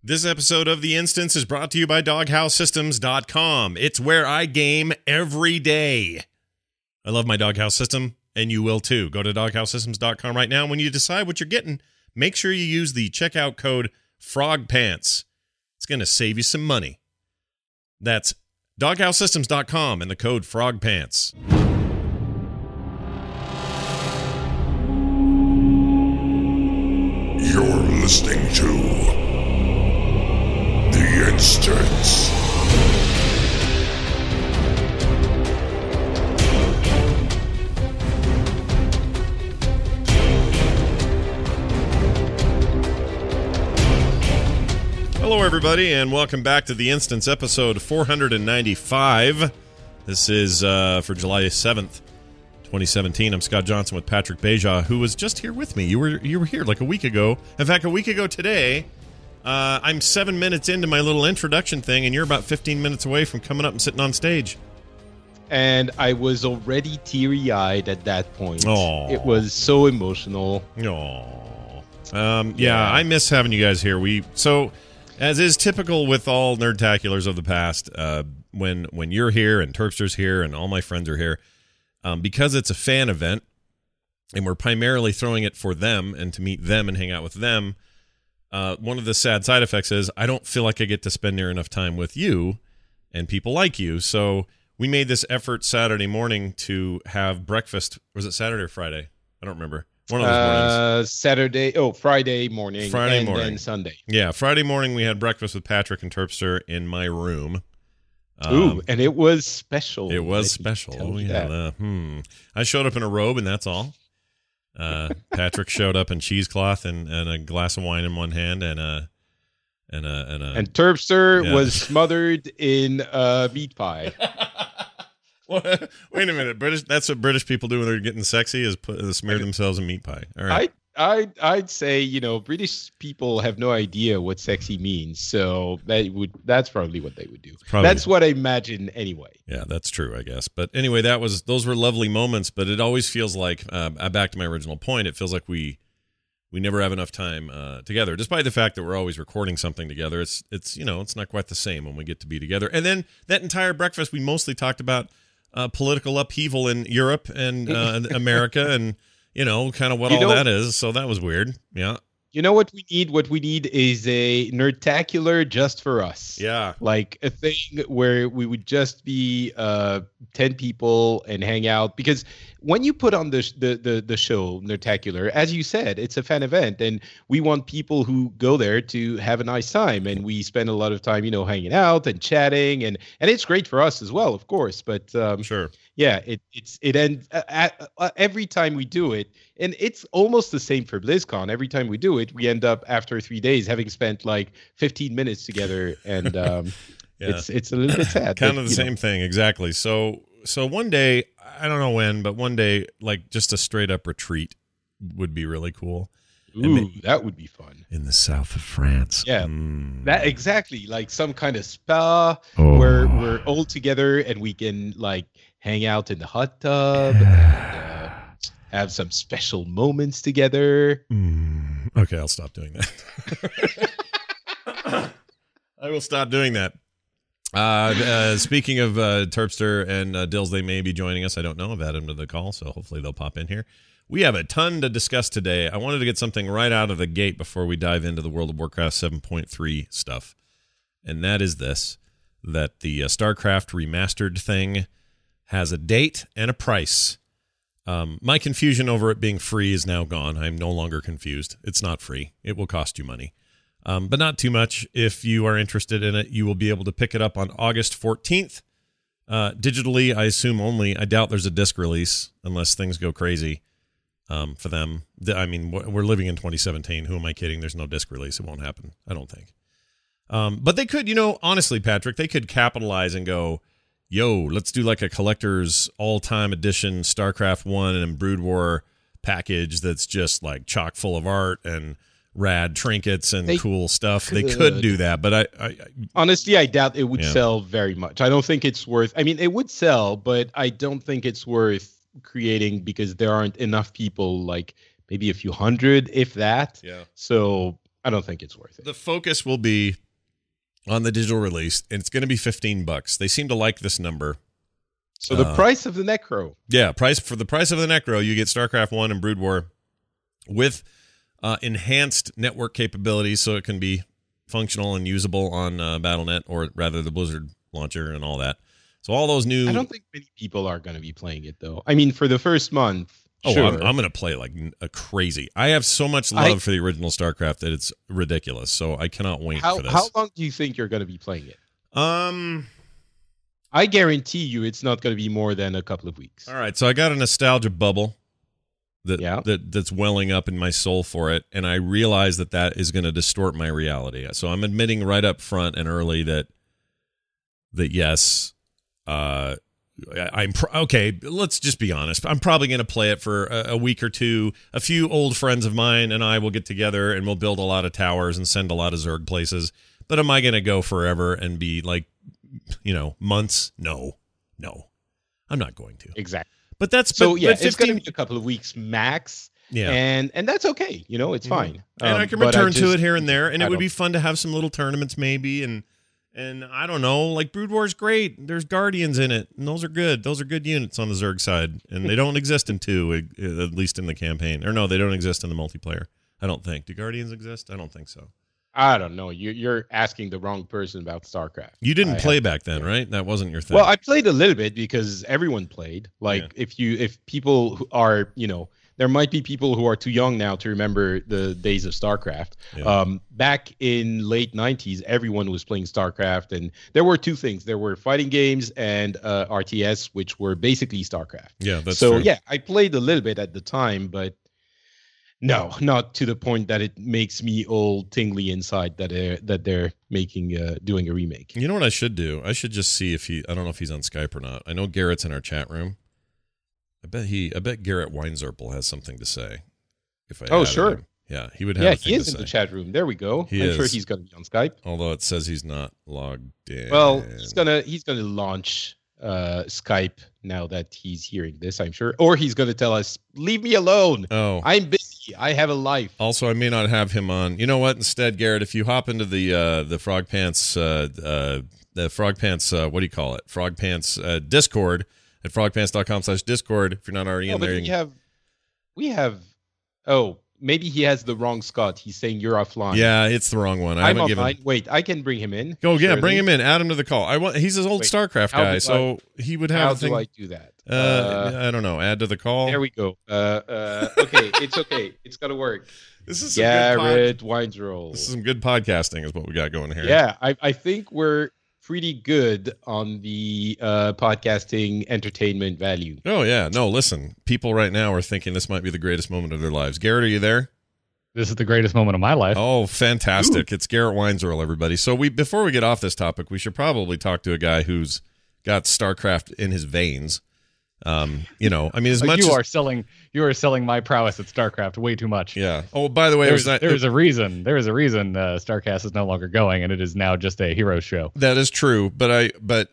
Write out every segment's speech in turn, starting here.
This episode of The Instance is brought to you by DoghouseSystems.com. It's where I game every day. I love my doghouse system, and you will too. Go to DoghouseSystems.com right now. When you decide what you're getting, make sure you use the checkout code FROGPANTS. It's going to save you some money. That's DoghouseSystems.com and the code FROGPANTS. You're listening to Hello, everybody, and welcome back to the Instance episode 495. This is uh, for July 7th, 2017. I'm Scott Johnson with Patrick Beja, who was just here with me. You were you were here like a week ago. In fact, a week ago today. Uh, I'm seven minutes into my little introduction thing, and you're about 15 minutes away from coming up and sitting on stage. and I was already teary eyed at that point. Aw. It was so emotional. Oh, um, yeah, Yeah. I miss having you guys here. We so, as is typical with all nerdtaculars of the past, uh, when when you're here and Turpster's here and all my friends are here, um, because it's a fan event, and we're primarily throwing it for them and to meet them and hang out with them. Uh, one of the sad side effects is I don't feel like I get to spend near enough time with you and people like you. So we made this effort Saturday morning to have breakfast. Was it Saturday or Friday? I don't remember. One of those mornings. Uh, Saturday, oh, Friday morning. Friday and morning. then Sunday. Yeah, Friday morning we had breakfast with Patrick and Turpster in my room. Ooh, Um, and it was special. it was special. Oh yeah. uh, hmm. I showed up in a robe and that's all. Uh, Patrick showed up in cheesecloth and, and a glass of wine in one hand and a and a and a And Turpster Yeah. was smothered in uh, meat pie. Wait a minute, British. That's what British people do when they're getting sexy is put uh, smear themselves in meat pie. All right. I, I, I'd say you know British people have no idea what sexy means, so that would that's probably what they would do. Probably. That's what I imagine anyway. Yeah, that's true, I guess. But anyway, that was those were lovely moments. But it always feels like uh, back to my original point. It feels like we we never have enough time uh, together, despite the fact that we're always recording something together. It's it's you know it's not quite the same when we get to be together. And then that entire breakfast, we mostly talked about uh, political upheaval in Europe and uh, America, and you know kind of what You all know- that is. So that was weird. Yeah, You know what we need? What we need is a nerdtacular just for us. yeah. like a thing where we would just be uh 10 people and hang out because when you put on the sh- the the, the show Nerdtacular as you said it's a fan event and we want people who go there to have a nice time and we spend a lot of time you know hanging out and chatting and and it's great for us as well of course but um Sure. Yeah it it's it ends uh, at, uh, every time we do it and it's almost the same for blizzcon every time we do it we end up after three days having spent like 15 minutes together and um Yeah. it's it's a little bit sad kind but, of the you know. same thing exactly so so one day i don't know when but one day like just a straight up retreat would be really cool ooh that would be fun in the south of france Yeah. Mm. that exactly like some kind of spa Oh. where we're all together and we can like hang out in the hot tub and uh, have some special moments together. Mm. okay i'll stop doing that. I will stop doing that. Uh, uh speaking of uh turpster and uh, dills they may be joining us. I don't know. I've added them to the call so hopefully they'll pop in here. We have a ton to discuss today. I wanted to get something right out of the gate before we dive into the world of warcraft 7.3 stuff. And that is this that the uh, StarCraft remastered thing has a date and a price. Um, my confusion over it being free is now gone. I'm no longer confused. It's not free. It will cost you money, um, but not too much. If you are interested in it, you will be able to pick it up on August 14th. Uh, digitally, I assume only. I doubt there's a disc release unless things go crazy um, for them. I mean, we're living in 2017. Who am I kidding? There's no disc release. It won't happen. I don't think. Um, but they could, you know, honestly, Patrick, they could capitalize and go, "Yo, let's do like a collector's all-time edition StarCraft One and Brood War package that's just like chock full of art and rad trinkets and They cool stuff." They could could. do that, but I, I, I Honestly, I doubt it would Yeah. sell very much. I don't think it's worth. I mean, it would sell, but I don't think it's worth creating because there aren't enough people. Like maybe a few hundred, if that. yeah. So I don't think it's worth it. The focus will be on the digital release, and it's going to be fifteen bucks. They seem to like this number. So the uh, price of the Necro. Yeah, price for the price of the Necro, you get StarCraft One and Brood War with uh, enhanced network capabilities, so it can be functional and usable on uh, BattleNet or rather the Blizzard launcher and all that. So all those new. I don't think many people are going to be playing it though. I mean, for the first month. Oh, sure. I'm, I'm going to play like a crazy. I have so much love I- for the original StarCraft that it's ridiculous. So I cannot wait how for this. how long do you think you're going to be playing it? um. I guarantee you, it's not going to be more than a couple of weeks. All right, so I got a nostalgia bubble that Yeah. that that's welling up in my soul for it, and I realize that that is going to distort my reality. So I'm admitting right up front and early that that yes, uh, I'm pro- okay. Let's just be honest. I'm probably going to play it for a, a week or two. A few old friends of mine and I will get together and we'll build a lot of towers and send a lot of Zerg places. But am I going to go forever and be like, you know, months? No, no, I'm not going to. Exactly. But that's So but, yeah, but it's going to be a couple of weeks max, yeah. and and that's okay. You know, it's Mhm. fine. and Um, I can return to just- it here and there, and I it would be fun to have some little tournaments maybe, and and I don't know, like Brood War's great. There's Guardians in it, and those are good. Those are good units on the Zerg side, and they don't exist in two, at least in the campaign. Or no, they don't exist in the multiplayer. I don't think. Do Guardians exist? I don't think so. I don't know. You, you're asking the wrong person about StarCraft. You didn't I play have- back then, right? That wasn't your thing. Well, I played a little bit because everyone played. Like Yeah. if you if people are you know there might be people who are too young now to remember the days of StarCraft. Yeah. Um, back in late '90s, everyone was playing StarCraft, and there were two things: there were fighting games and uh, RTS, which were basically StarCraft. yeah, that's so true. yeah, I played a little bit at the time, but no, not to the point that it makes me all tingly inside that they're that they're making uh, doing a remake. You know what I should do? I should just see if he. I don't know if he's on Skype or not. I know Garrett's in our chat room. I bet he. I bet Garrett Weinzierl has something to say. If I Oh, sure. him. Yeah, he would have. Yeah, he is in the chat room. There we go. He I'm sure he's going to be on Skype. Although it says he's not logged in. Well, he's gonna he's gonna launch uh, Skype now that he's hearing this. I'm sure, or he's gonna tell us, "Leave me alone. Oh. I'm busy. I have a life." also, I may not have him on. You know what? Instead, Garrett, if you hop into the uh, the Frog Pants, uh, uh, the Frog Pants, uh, what do you call it? Frog Pants uh, Discord at frogpants.com/slash Discord. If you're not already No, in there, we have we have. Oh, maybe he has the wrong Scott. He's saying you're offline. yeah, it's the wrong one. I I'm haven't given. offline. Wait, I can bring him in. Go yeah, surely. bring him in. Add him to the call. I want. He's his old Wait, StarCraft guy, do so he would have How do I do that? uh, I don't know. Add to the call. there we go. Uh, uh, okay, it's okay. It's gonna work. this is some good pod- Garrett This is some good podcasting, is what we got going here. Yeah, I, I think we're pretty good on the uh, podcasting entertainment value. Oh yeah. No, listen. People right now are thinking this might be the greatest moment of their lives. Garrett, are you there? This is the greatest moment of my life. Oh, fantastic! It's Garrett Weinzierl, everybody. So we before we get off this topic, we should probably talk to a guy who's got StarCraft in his veins. Um, you know, I mean, as Like, much you as, are selling you are selling my prowess at StarCraft way too much. yeah. Oh, by the way, it There's, not, there's a reason. There is a reason uh, Starcast is no longer going, and it is now just a hero show. That is true, but I but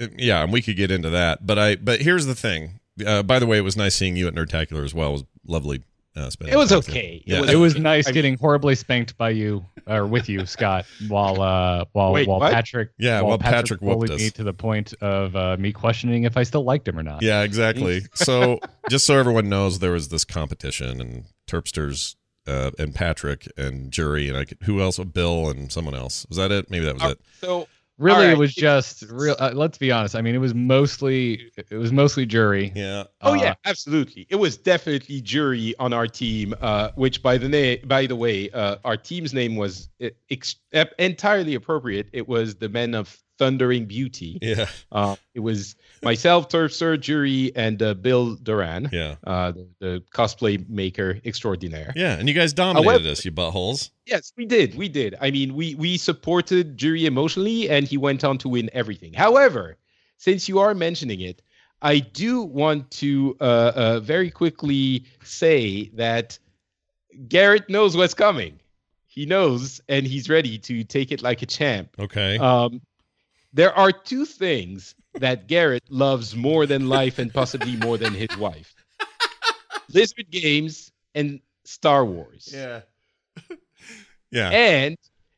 uh, yeah, and we could get into that. But I but here's the thing. Uh, by the way, it was nice seeing you at Nerdtacular as well. It was lovely. Uh, It was time okay. Yeah. It was, It was nice I mean- getting horribly spanked by you or with you, Scott, while uh, while Wait, while what? Patrick Yeah, while Patrick whooped bullied me to the point of uh, me questioning if I still liked him or not. Yeah, exactly. so just so everyone knows, there was this competition, and Turpsters uh, and Patrick and Jury and I could, who else? Bill and someone else. Was that it? Maybe that was Uh, it. so Really, All right, it was just real. Uh, let's be honest. I mean, it was mostly it was mostly jury. Yeah. Oh Uh, yeah, absolutely. It was definitely jury on our team, uh, which by the name, by the way, uh, our team's name was uh, ex- entirely appropriate. It was the men of thundering beauty. Yeah. Uh, it was myself, Turpster, Jury, and uh, Bill Duran, Yeah. uh, the, the cosplay maker extraordinaire. Yeah. And you guys dominated However- us, you buttholes. Yes, we did. We did. I mean, we we supported Jury emotionally, and he went on to win everything. However, since you are mentioning it, I do want to uh, uh, very quickly say that Garrett knows what's coming. He knows, and he's ready to take it like a champ. Okay. Um, there are two things that Garrett loves more than life and possibly more than his wife Blizzard games and Star Wars. yeah. yeah. And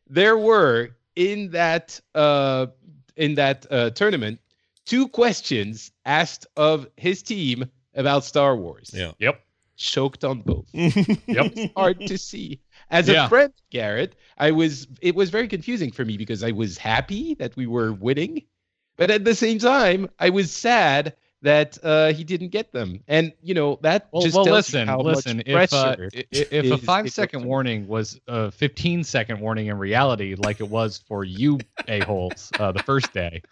there were in that uh, in that uh, tournament two questions asked of his team about Star Wars. Yeah. Yep. Choked on both. Yep. Hard to see. As Yeah. a friend, Garrett, I was it was very confusing for me because I was happy that we were winning, but at the same time, I was sad that uh, he didn't get them. And you know that Well, just well tells you listen, how listen. much If uh, pressure i- i- if a is- five is second up to- warning was a 15 second warning in reality, like it was for you a holes uh, the first day,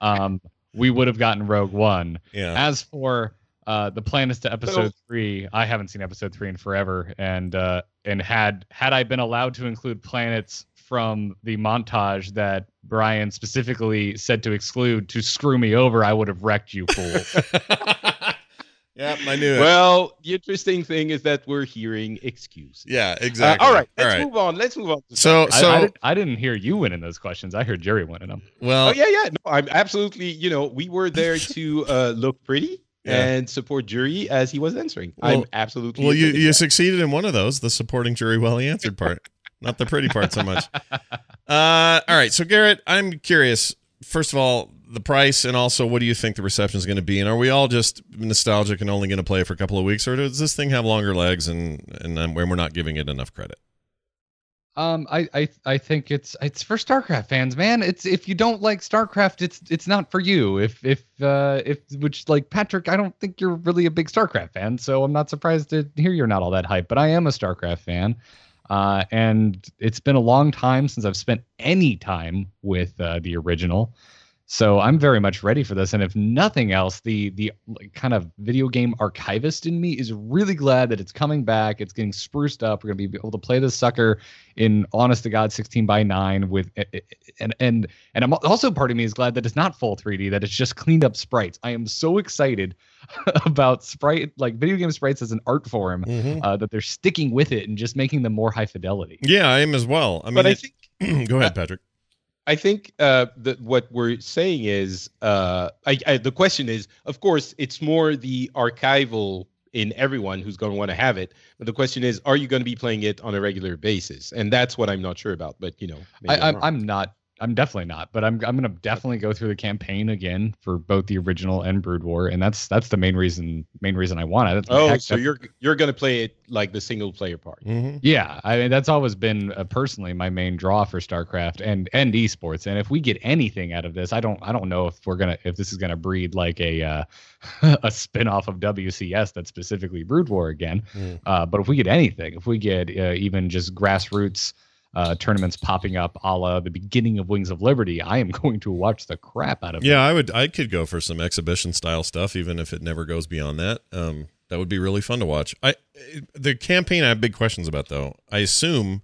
um, we would have gotten Rogue One. yeah. As for uh, the plan is to episode So- three, I haven't seen episode three in forever, and uh, and had had I been allowed to include planets from the montage that Brian specifically said to exclude to screw me over, I would have wrecked you, fool. yep. I knew it. Well, the interesting thing is that we're hearing excuses. yeah. Uh, Exactly. all right, All let's right. move on. Let's move on. to So, I, so, I, didn't, I didn't hear you winning those questions. I heard Jerry winning them. well, Oh yeah, yeah. No, I'm absolutely. You know, we were there to uh, look pretty Yeah. and support Jury as he was answering. Well- I'm absolutely. well, you, you that. succeeded in one of those, the supporting jury well he answered part, not the pretty part so much. Uh, all right. So, Garrett, I'm curious. First of all, the price, and also, what do you think the reception is going to be? And are we all just nostalgic and only going to play for a couple of weeks, or does this thing have longer legs and and um, we're not giving it enough credit? Um, I, I I think it's it's for StarCraft fans, man. It's if you don't like StarCraft, it's it's not for you. If if uh if which like Patrick, I don't think you're really a big StarCraft fan, so I'm not surprised to hear you're not all that hype. But I am a StarCraft fan, uh, and it's been a long time since I've spent any time with uh, the original. So I'm very much ready for this, and if nothing else, the the kind of video game archivist in me is really glad that it's coming back. It's getting spruced up. We're gonna be able to play this sucker in honest to god 16 by 9 with and and and i'm also part of me is glad that it's not full 3d that it's just cleaned up sprites i am so excited about sprite like video game sprites as an art form Mhm. uh, that they're sticking with it and just making them more high fidelity Yeah, I am as well. I mean, but I think go ahead, Patrick. I think uh, that what we're saying is uh, I, I, the question is, of course, it's more the archival in everyone who's going to want to have it. But the question is, are you going to be playing it on a regular basis? And that's what I'm not sure about. But you know, I, I'm. I'm not i'm definitely not but i'm i'm gonna definitely go through the campaign again for both the original and brood war and that's that's the main reason main reason i want it That's- Oh, heck, so that's- you're you're going to play it like the single player part. Mm-hmm. Yeah, I mean that's always been uh, personally my main draw for StarCraft and and esports. And if we get anything out of this, I don't I don't know if we're gonna if this is gonna breed like a uh, a spinoff of WCS that's specifically Brood War again. Mm. Uh, but if we get anything, if we get uh, even just grassroots uh, tournaments popping up, a la the beginning of Wings of Liberty, I am going to watch the crap out of. Yeah, I would. I could go for some exhibition style stuff, even if it never goes beyond that. Um, that would be really fun to watch. I the campaign I have big questions about though. I assume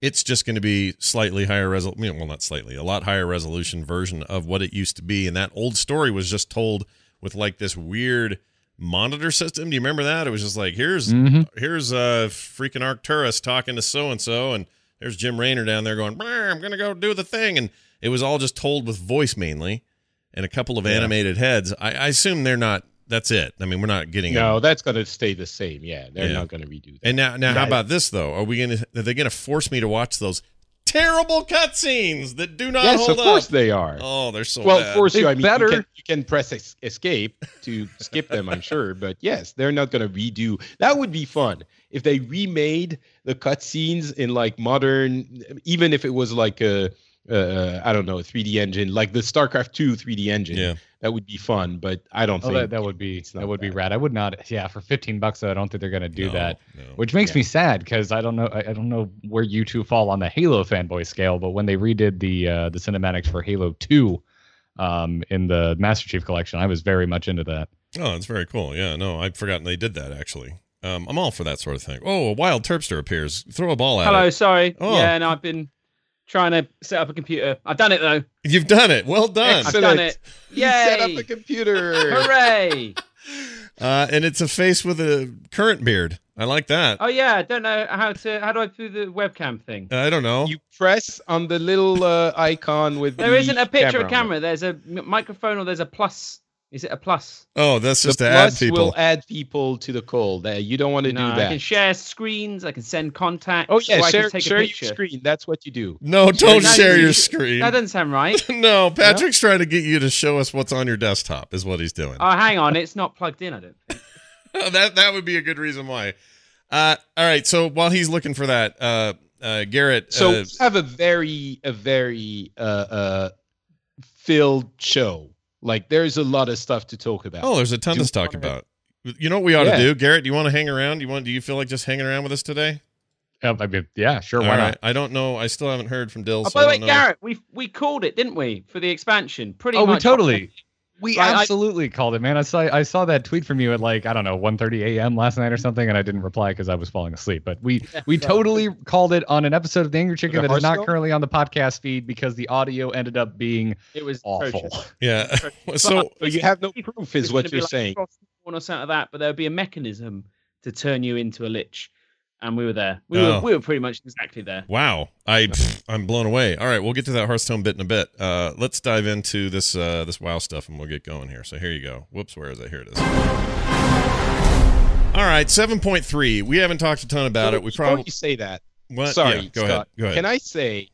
it's just going to be slightly higher resolution. Well, not slightly, a lot higher resolution version of what it used to be. And that old story was just told with like this weird monitor system. Do you remember that? It was just like here's Mhm. here's a freaking Arcturus talking to so and so, and there's Jim Raynor down there going, "I'm gonna go do the thing," and it was all just told with voice mainly, and a couple of animated heads. I, I assume they're not. That's it. I mean, we're not getting. a- No, that's going to stay the same. Yeah, they're Yeah. not going to redo that. and now, now, how Yeah. about this though? Are we gonna? Are they gonna force me to watch those terrible cutscenes that do not yes, hold up. Yes, of course up? they are. Oh, they're so well, bad. of course you. I mean, better- you can, you can press es- escape to skip them. I'm sure, but yes, they're not going to redo. That would be fun if they remade the cutscenes in like modern, even if it was like a uh, I don't know, 3D engine like the StarCraft 2 3D engine. Yeah. That would be fun, but I don't Oh, think that, that would be that would be rad. I would not. Yeah, for 15 bucks, though, I don't think they're gonna do No, that. no. Which makes Yeah. me sad because I don't know. I, I don't know where you two fall on the Halo fanboy scale. But when they redid the uh, the cinematics for Halo 2 um, in the Master Chief collection, I was very much into that. Oh, it's very cool. Yeah, no, I'd forgotten they did that actually. Um, I'm all for that sort of thing. Oh, a wild turpster appears. Throw a ball at Hello, it. sorry. Oh. Yeah, and I've been trying to set up a computer. I've done it though. You've done it. Well done. I've done it. He set up Yay! the computer. Hooray! Uh, and it's a face with a current beard. I like that. Oh yeah, I don't know how to. How do I do the webcam thing? I don't know. you press on the little uh, icon with There the isn't a picture of on camera. There's a microphone or there's a plus. Is it a plus? oh, that's The just to add plus people. will add people to the call. There, you don't want to No, do that. I can share screens. I can send contacts. oh yeah, or I share, can take share a your screen. That's what you do. no, don't No, share your screen. That doesn't sound right. no, Patrick's trying to get you to show us what's on your desktop. Is what he's doing. oh, hang on, it's not plugged in. I don't think. that that would be a good reason why. Uh, all right. So while he's looking for that, uh, uh, Garrett. So uh, we have a very a very uh, uh, filled show. Like there's a lot of stuff to talk about. oh, there's a ton Do to talk you wanna- about. You know what we ought Yeah. to do, Garrett? Do you want to hang around? Do you want? Do you feel like just hanging around with us today? Uh, I mean, yeah, sure. Why All not? I don't know. I still haven't heard from Dill. Oh, so by the I way, don't. Garrett, we we called it, didn't we, for the expansion? Pretty Oh, we much. totally- We Right, I- absolutely called it, man. I saw I saw that tweet from you at like I don't know 1:30 a.m. last night or something, and I didn't reply because I was falling asleep. But we we totally called it on an episode of the Angry Chicken The that is not currently on the podcast feed because the audio ended up being It was awful. atrocious. Yeah. so So you have no proof, is what you're like saying. Frostborn or something like that, but there would be a mechanism to turn you into a lich, and we were there. We Oh. were we were pretty much exactly there. Wow, I pff, I'm blown away. All right, we'll get to that Hearthstone bit in a bit. Uh, let's dive into this uh, this WoW stuff and we'll get going here. So here you go. Whoops, where is it? Here it is. All right, seven point three. We haven't talked a ton about it. We probably you say that. what? Sorry, Yeah, go Scott. ahead. Go ahead. Can I say,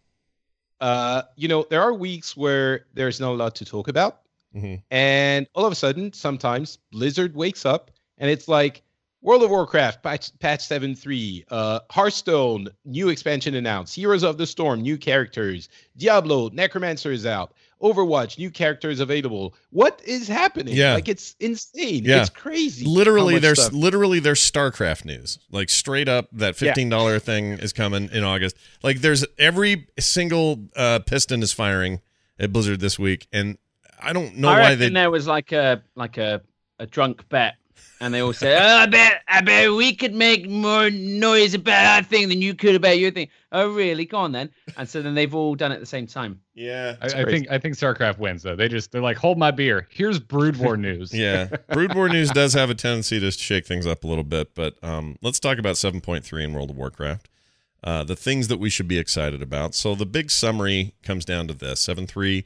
uh, you know, there are weeks where there's not a lot to talk about, Mhm. and all of a sudden, sometimes Blizzard wakes up and it's like World of Warcraft patch patch seven three, uh, Hearthstone new expansion announced, Heroes of the Storm new characters, Diablo Necromancer is out, Overwatch new characters available. What is happening? Yeah. like it's insane. Yeah. It's crazy. Literally, there's stuff- literally there's StarCraft news. Like straight up, that fifteen dollar thing is coming in August. Like there's every single uh, piston is firing at Blizzard this week, and I don't know I why reckon they. there was like a like a, a drunk bet, and they all say, oh, "I bet I bet we could make more noise about our thing than you could about your thing." Oh, really? Go on then. And so then they've all done it at the same time. Yeah, I, I think I think StarCraft wins though. They just they're like, hold my beer. Here's Brood War news. Yeah, Brood War News does have a tendency to shake things up a little bit, but um, let's talk about 7.3 in World of Warcraft. Uh, the things that we should be excited about. So the big summary comes down to this: 7.3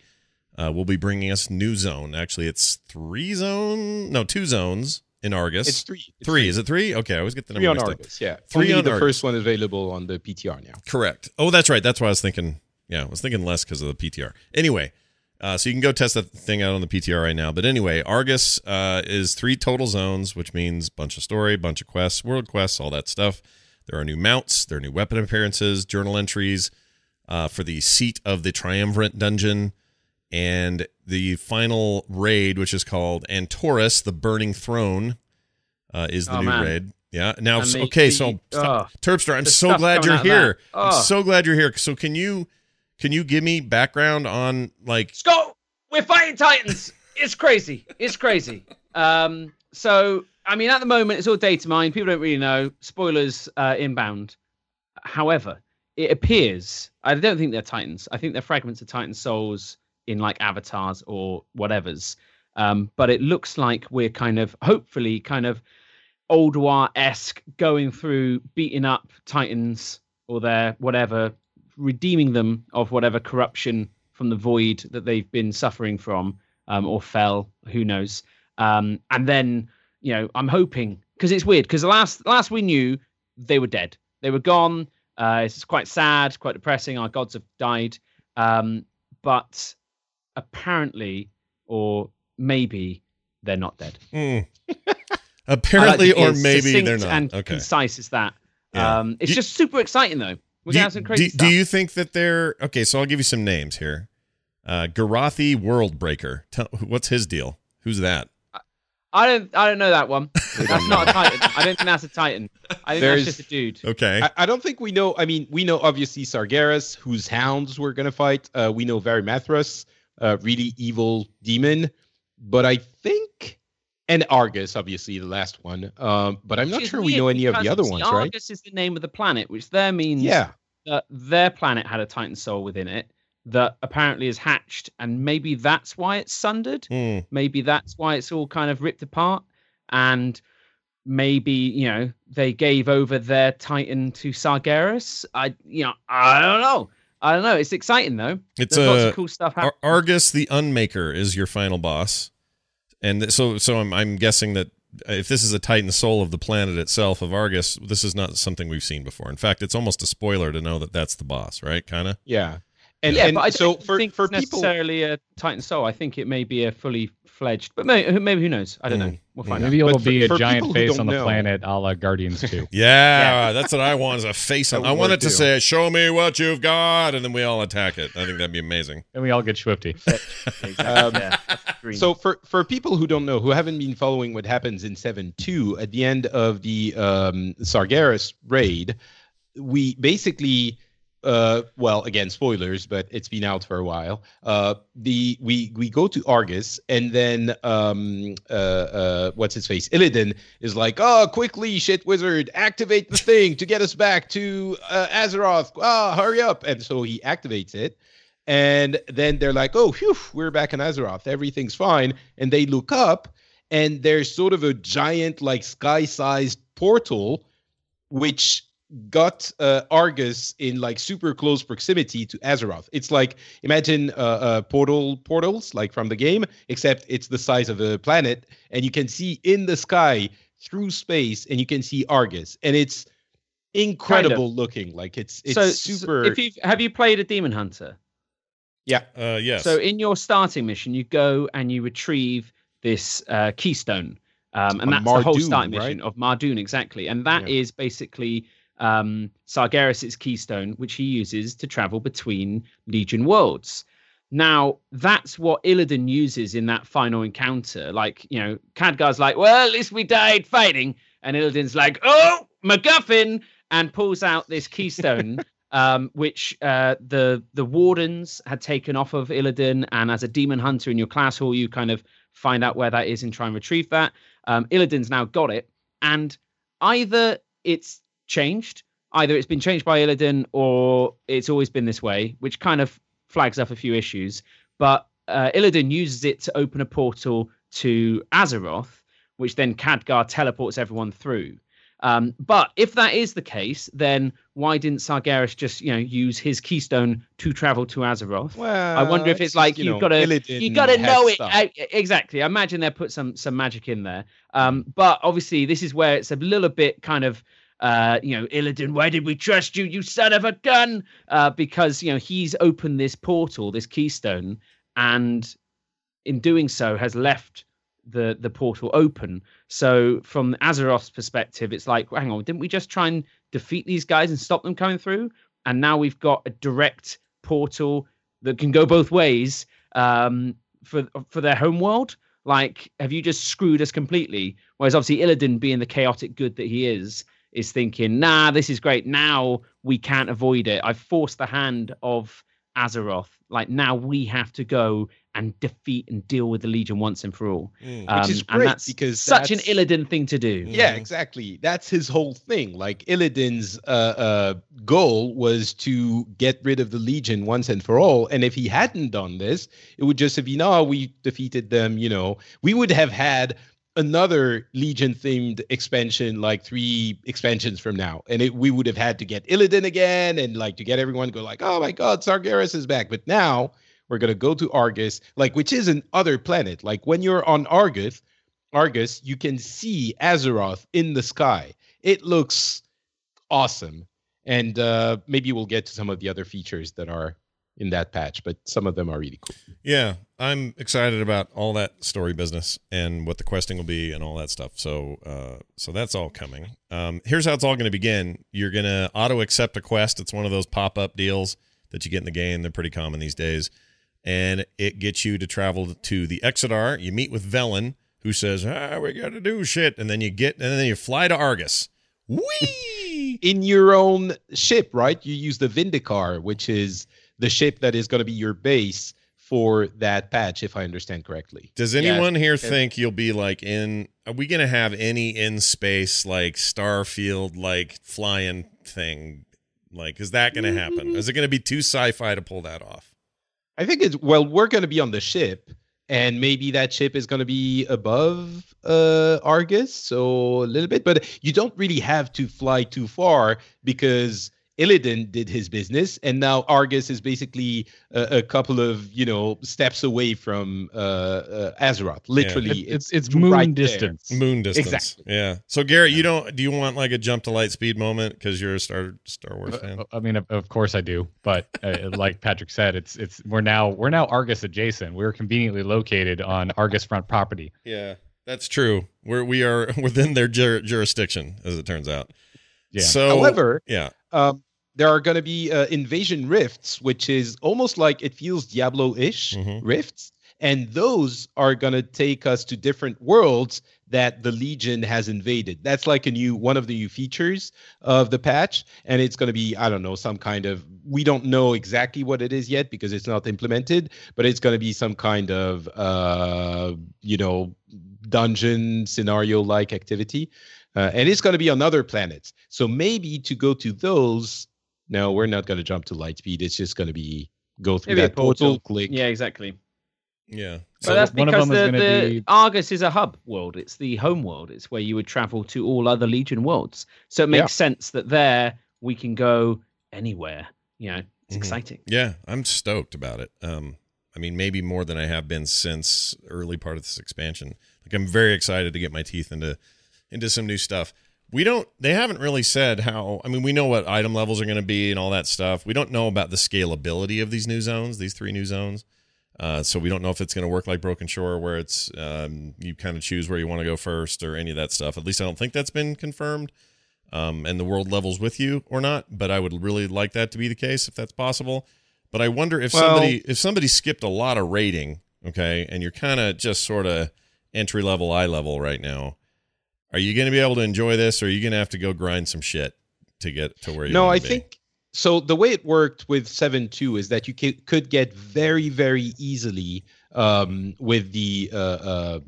uh, will be bringing us new zone. Actually, it's three zone, no, two zones in Argus. It's three. It's three. Is it three? Okay, I always get the Three number on mixed up. Argus, yeah. Three Only on the Argus. first one available on the PTR now. Correct. Oh, that's right. That's why I was thinking. Yeah, I was thinking less because of the PTR. Anyway, uh, so you can go test that thing out on the PTR right now. But anyway, Argus uh, is three total zones, which means bunch of story, bunch of quests, world quests, all that stuff. There are new mounts, there are new weapon appearances, journal entries uh, for the seat of the triumvirate dungeon, and the final raid, which is called Antorus, the Burning Throne, uh, is the Oh, new man. raid. Yeah. Now, so- okay, the- so oh, Turpster, I'm so glad you're here. I'm Oh. so glad you're here. So can you can you give me background on like Scott, we're fighting titans. It's crazy. It's crazy. Um, so I mean, at the moment, it's all data mined. People don't really know. Spoilers uh, inbound. However, it appears I don't think they're titans. I think they're fragments of titan souls in like avatars or whatever's. Um, but it looks like we're kind of hopefully kind of Ulduar esque going through beating up titans or their whatever redeeming them of whatever corruption from the void that they've been suffering from um, or fel who knows. Um, and then you know i'm hoping because it's weird because last last we knew they were dead. They were gone. Uh, it's quite sad quite depressing. Our gods have died. Um, but apparently or maybe they're not dead hmm. I like apparently or maybe they're succinct not. and okay. concise as that Yeah. um, it's You- just super exciting though We're do, gonna you, have some crazy do, stuff. do you think that they're okay? So I'll give you some names here. Uh, Garothi Worldbreaker. Tell, what's his deal? Who's that? I don't. I don't know that one. That's not a Titan. I don't think that's a Titan. I think There's- that's just a dude. Okay. I, I don't think we know. I mean, we know obviously Sargeras, whose hounds we're gonna fight. Uh, we know Varimathras, uh, really evil demon. But I think, and Argus, obviously the last one. Um, but I'm not sure we know any of the other ones, right? Argus is the name of the planet, which there means Yeah, that their planet had a Titan soul within it that apparently is hatched, and maybe that's why it's sundered. Hmm. Maybe that's why it's all kind of ripped apart, and maybe you know they gave over their Titan to Sargeras. I, you know, I don't know. I don't know. It's exciting though. It's There's lots a of uh, cool stuff Ar- Argus the Unmaker is your final boss, and so so I'm I'm guessing that if this is a Titan soul of the planet itself of Argus, this is not something we've seen before. In fact, it's almost a spoiler to know that that's the boss, right? Kind of. yeah. And, yeah, and but I so don't for think for it's people, necessarily a Titan soul. I think it may be a fully fledged, but maybe, maybe who knows? I don't know. Mm. We'll find out. Maybe it'll But for- be a for giant face on the know- planet, a la Guardians 2. Yeah, that's what I want is a face. On, I want it to too. say, "Show me what you've got," and then we all attack it. I think that'd be amazing. and we all get Swifty. Um, yeah. So for for people who don't know, who haven't been following what happens in seven two, at the end of the um, Sargeras raid, we basically, uh, well, again, spoilers, but it's been out for a while. Uh, the we we go to Argus, and then um, uh, uh, what's his face, Illidan is like, oh, quickly, shit wizard, activate the thing to get us back to uh, Azeroth. Ah, hurry up! And so he activates it. And then they're like, oh, phew, we're back in Azeroth. Everything's fine. And they look up, and there's sort of a giant, like sky sized portal, which got uh, Argus in like super close proximity to Azeroth. It's like imagine uh, uh, portal portals like from the game, except it's the size of a planet, and you can see in the sky through space, and you can see Argus, and it's incredible looking. Like it's it's so, super. if you have you played a Demon Hunter? yeah, Uh, yes. So in your starting mission, you go and you retrieve this uh, keystone, um, and On that's the whole starting mission right? of Mardum exactly, and that is Yeah. basically um, Sargeras' keystone, which he uses to travel between Legion worlds. Now that's what Illidan uses in that final encounter. Like you know, Khadgar's like, "Well, at least we died fighting," and Illidan's like, "Oh, MacGuffin!" and pulls out this keystone um, which uh, the the wardens had taken off of Illidan, and as a demon hunter in your class hall, you kind of find out where that is and try and retrieve that. Um, Illidan's now got it, and either it's changed, either it's been changed by Illidan, or it's always been this way, which kind of flags up a few issues. But uh, Illidan uses it to open a portal to Azeroth, which then Khadgar teleports everyone through. Um, but if that is the case, then why didn't Sargeras just, you know, use his keystone to travel to Azeroth? well, I wonder if it's like you you've got to you got to know it. I- exactly. I imagine they put some some magic in there. Um, but obviously this is where it's a little bit kind of uh, you know, Illidan, why did we trust you, you son of a gun? Uh, because you know he's opened this portal, this keystone, and in doing so has left the the portal open. So from Azeroth's perspective, it's like, hang on, didn't we just try and defeat these guys and stop them coming through? And now we've got a direct portal that can go both ways um, for for their home world. Like, have you just screwed us completely? Whereas obviously Illidan, being the chaotic good that he is, is thinking, nah, this is great. Now we can't avoid it. I've forced the hand of Azeroth. Like now we have to go and defeat and deal with the Legion once and for all. Mm. Which is Um, and great that's because such an that's- Illidan thing to do. Yeah, Mhm. exactly. That's his whole thing. Like Illidan's uh, uh, goal was to get rid of the Legion once and for all. And if he hadn't done this, it would just have been, oh, we defeated them. You know, we would have had another Legion themed expansion like three expansions from now, and it, we would have had to get Illidan again and like to get everyone to go like, oh my God, Sargeras is back. But now we're gonna go to Argus, like which is an other planet. Like when you're on Argus. Argus, you can see Azeroth in the sky. It looks awesome. And uh, maybe we'll get to some of the other features that are in that patch, but some of them are really cool. Yeah, I'm excited about all that story business and what the questing will be and all that stuff. So, uh, so that's all coming. Um, here's how it's all going to begin. You're going to auto accept a quest. It's one of those pop up deals that you get in the game. They're pretty common these days, and it gets you to travel to the Exodar. You meet with Velen, who says, "Ah, we got to do shit," and then you get, and then you fly to Argus. Whee! In your own ship, right? You use the Vindicar, which is the ship that is going to be your base for that patch, if I understand correctly. Does anyone here think you'll be like in? Are we gonna have any in space like Starfield like flying thing? Like, is that gonna happen? Is it gonna be too sci-fi to pull that off? I think it's well, we're going to be on the ship, and maybe that ship is going to be above uh, Argus, so a little bit, but you don't really have to fly too far because Illidan did his business, and now Argus is basically a, a couple of you know steps away from uh, uh, Azeroth. Literally, It- it's it's moon right there. distance. Moon distance. Exactly. Yeah. So Garrett, you don't? Do you want like a jump to light speed moment because you're a Star Star Wars fan? Uh, I mean, of, of course I do, but uh, like Patrick said, it's it's we're now we're now Argus adjacent. We're conveniently located on Argus front property. Yeah, that's true. We're we are within their jur- jurisdiction, as it turns out. Yeah. So, However, yeah. um, there are going to be uh, invasion rifts, which is almost like it feels Diablo-ish Mhm. rifts, and those are going to take us to different worlds that the Legion has invaded. That's like a new one of the new features of the patch, and it's going to be I don't know some kind of we don't know exactly what it is yet because it's not implemented, but it's going to be some kind of uh, you know dungeon scenario like activity. Uh, and it's going to be on other planets. So maybe to go to those, no, we're not going to jump to Lightspeed. It's just going to be go through Maybe a that portal, portal. click. Yeah, exactly. Yeah. So that's one of because them the, gonna the be- Argus is a hub world. It's the home world. It's where you would travel to all other Legion worlds. So it makes Yeah. sense that there we can go anywhere. You know, it's Mhm. exciting. Yeah, I'm stoked about it. Um, I mean, maybe more than I have been since early part of this expansion. Like, I'm very excited to get my teeth into into some new stuff. We don't. They haven't really said how. I mean, we know what item levels are going to be and all that stuff. We don't know about the scalability of these new zones, these three new zones. Uh, so we don't know if it's going to work like Broken Shore, where it's um, you kind of choose where you want to go first, or any of that stuff. At least I don't think that's been confirmed. Um, and the world levels with you or not, but I would really like that to be the case if that's possible. But I wonder if Well- somebody if somebody skipped a lot of rating, okay, and you're kind of just sort of entry level, eye level right now. Are you going to be able to enjoy this, or are you going to have to go grind some shit to get to where you? No, wanna be? No, I be? think so. The way it worked with seven two is that you ca- could get very very easily um, with the uh, uh,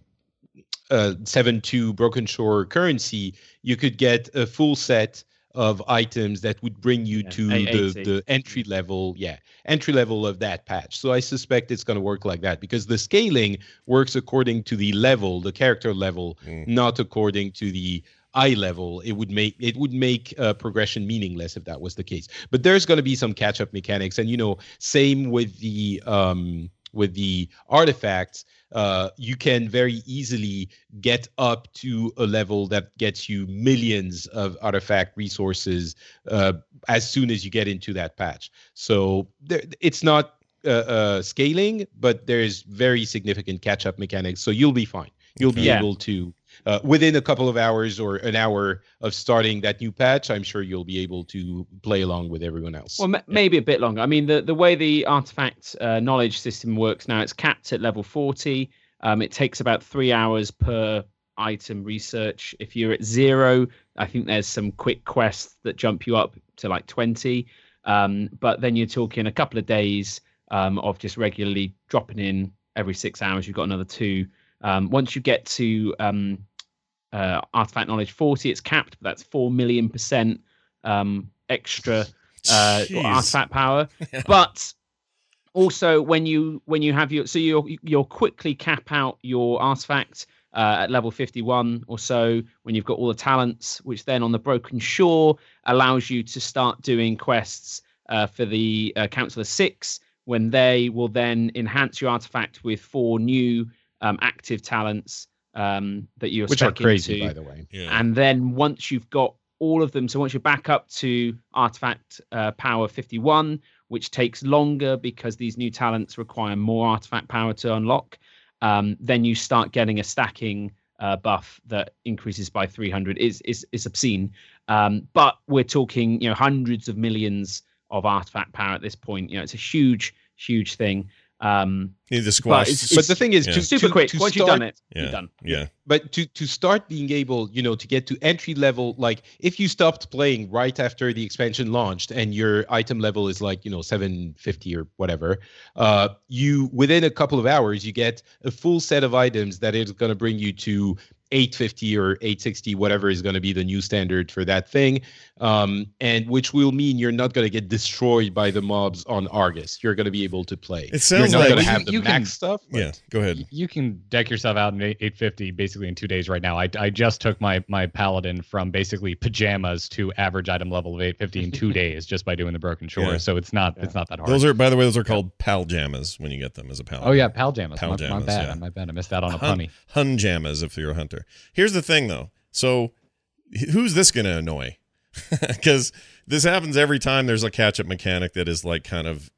uh, seven two Broken Shore currency. You could get a full set of items that would bring you Yeah, to the, 880. the entry level yeah entry level of that patch. So i suspect it's going to work like that because the scaling works according to the level the character level Mm. not according to the eye level. It would make it would make uh, progression meaningless if that was the case. But there's going to be some catch up mechanics. And you know same with the um with the artifacts uh, you can very easily get up to a level that gets you millions of artifact resources uh, as soon as you get into that patch. So there, it's not uh, uh, scaling, but there's very significant catch up mechanics. So you'll be fine. You'll be Yeah. able to, uh, within a couple of hours or an hour of starting that new patch, I'm sure you'll be able to play along with everyone else. Well, ma- maybe a bit longer. I mean, the, the way the artifact uh, knowledge system works now, it's capped at level 40. Um, it takes about three hours per item research. If you're at zero, I think there's some quick quests that jump you up to like 20. Um, but then you're talking a couple of days um, of just regularly dropping in every six hours. You've got another two. Um, once you get to um, uh, artifact knowledge 40, it's capped, but that's 4 million percent um, extra uh, artifact power. But also when you when you have your so you'll you'll quickly cap out your artifact uh, at level 51 or so when you've got all the talents, which then on the Broken Shore allows you to start doing quests uh, for the uh, Council of Six, when they will then enhance your artifact with four new um, active talents um, that you're which are spec crazy, into. by the way. Yeah. And then once you've got all of them, so once you're back up to artifact uh, power 51, which takes longer because these new talents require more artifact power to unlock, um, then you start getting a stacking uh, buff that increases by 300 is is is obscene. Um, but we're talking, you know, hundreds of millions of artifact power at this point. You know, it's a huge, huge thing. Um, You need to squash. it's- but the thing is, yeah. to, super to- quick. to Once you've done it, yeah, you're done. yeah. but to to start being able you know to get to entry level like if you stopped playing right after the expansion launched and your item level is like you know 750 or whatever uh you within a couple of hours you get a full set of items that is going to bring you to 850 or 860 whatever is going to be the new standard for that thing um and which will mean you're not going to get destroyed by the mobs on argus you're going to be able to play It sounds you're not like- going to You- have the you max can- stuff Yeah, go ahead. You can deck yourself out in 850 basically in two days right now. I, I just took my my paladin from basically pajamas to average item level of 850 in two days just by doing the broken shore. Yeah. So it's not it's not that hard. Those are, by the way, those are called paljammas when you get them as a paladin. oh yeah, paljamas. My, my Paljamas, bad. yeah. My bad. I missed out on a Hun, punny. hunjamas if you're a hunter. Here's the thing though. So who's this going to annoy? Because this happens every time there's a catch up mechanic that is like kind of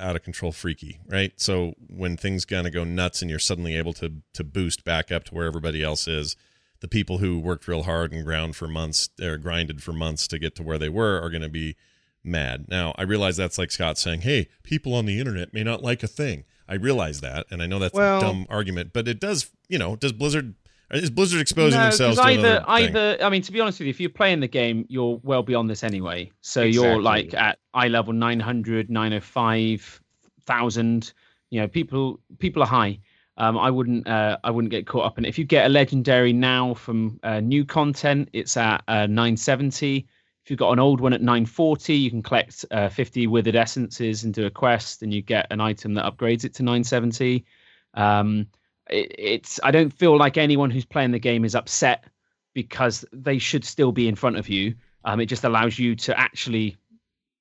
out of control freaky, right? So when things kind of go nuts and you're suddenly able to to boost back up to where everybody else is, the people who worked real hard and ground for months or grinded for months to get to where they were are going to be mad. Now, I realize that's like Scott saying, "Hey, people on the internet may not like a thing." I realize that, and I know that's Well- a dumb argument, but it does, you know, does Blizzard is Blizzard exposing No, 'cause themselves to either another thing? either I mean to be honest with you, if you're playing the game, you're well beyond this anyway. So you're like at eye level 900, 905, thousand. You know, people people are high. Um, I wouldn't uh, I wouldn't get caught up in it. If you get a legendary now from uh, new content, it's at uh, 970. If you've got an old one at 940, you can collect uh, 50 withered essences and do a quest, and you get an item that upgrades it to 970. Um, it, it's I don't feel like anyone who's playing the game is upset because they should still be in front of you. Um, it just allows you to actually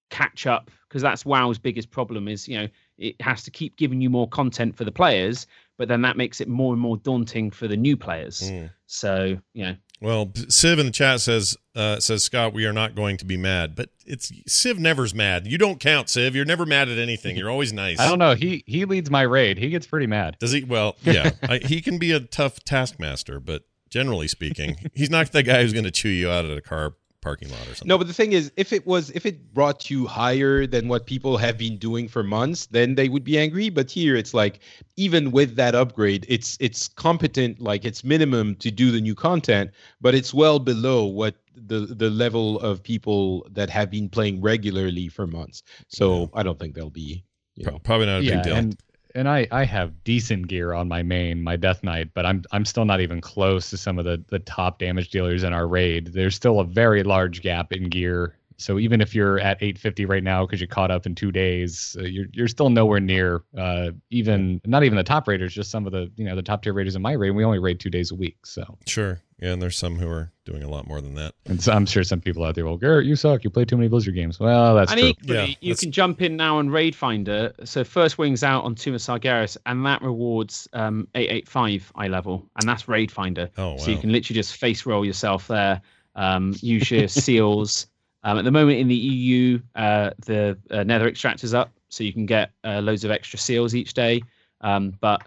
catch up because that's WoW's biggest problem is you know it has to keep giving you more content for the players, but then that makes it more and more daunting for the new players. Mm. So you know, Well, Civ in the chat says uh, says Scott, we are not going to be mad, but it's Civ never's mad. You don't count, Civ. You're never mad at anything. You're always nice. I don't know. He he leads my raid. He gets pretty mad. Does he? Well, yeah, I, he can be a tough taskmaster, but generally speaking, he's not the guy who's going to chew you out at a car parking lot or something. No, but the thing is, if it was, if it brought you higher than what people have been doing for months, then they would be angry. But here, it's like even with that upgrade, it's it's competent, like it's minimum to do the new content, but it's well below what the the level of people that have been playing regularly for months. So I don't think they'll be, you know. Probably not a yeah, big deal. and and I I have decent gear on my main, my Death Knight, but I'm I'm still not even close to some of the the top damage dealers in our raid. There's still a very large gap in gear. So even if you're at 850 right now because you caught up in two days, uh, you're you're still nowhere near uh, even not even the top raiders, just some of the you know the top tier raiders in my raid. We only raid two days a week, so Sure. Yeah, and there's some who are doing a lot more than that. and so I'm sure some people out there will Garrett, you suck. You play too many Blizzard games. Well, that's and true. equally, Yeah, you that's- can jump in now on Raid Finder. So first wings out on Tomb of Sargeras, and that rewards um, 885 eye level, and that's Raid Finder. Oh, wow. So you can literally just face roll yourself there. Um, use your seals. Um, at the moment in the EU, uh, the uh, Nether extractor's up, so you can get uh, loads of extra seals each day. Um, but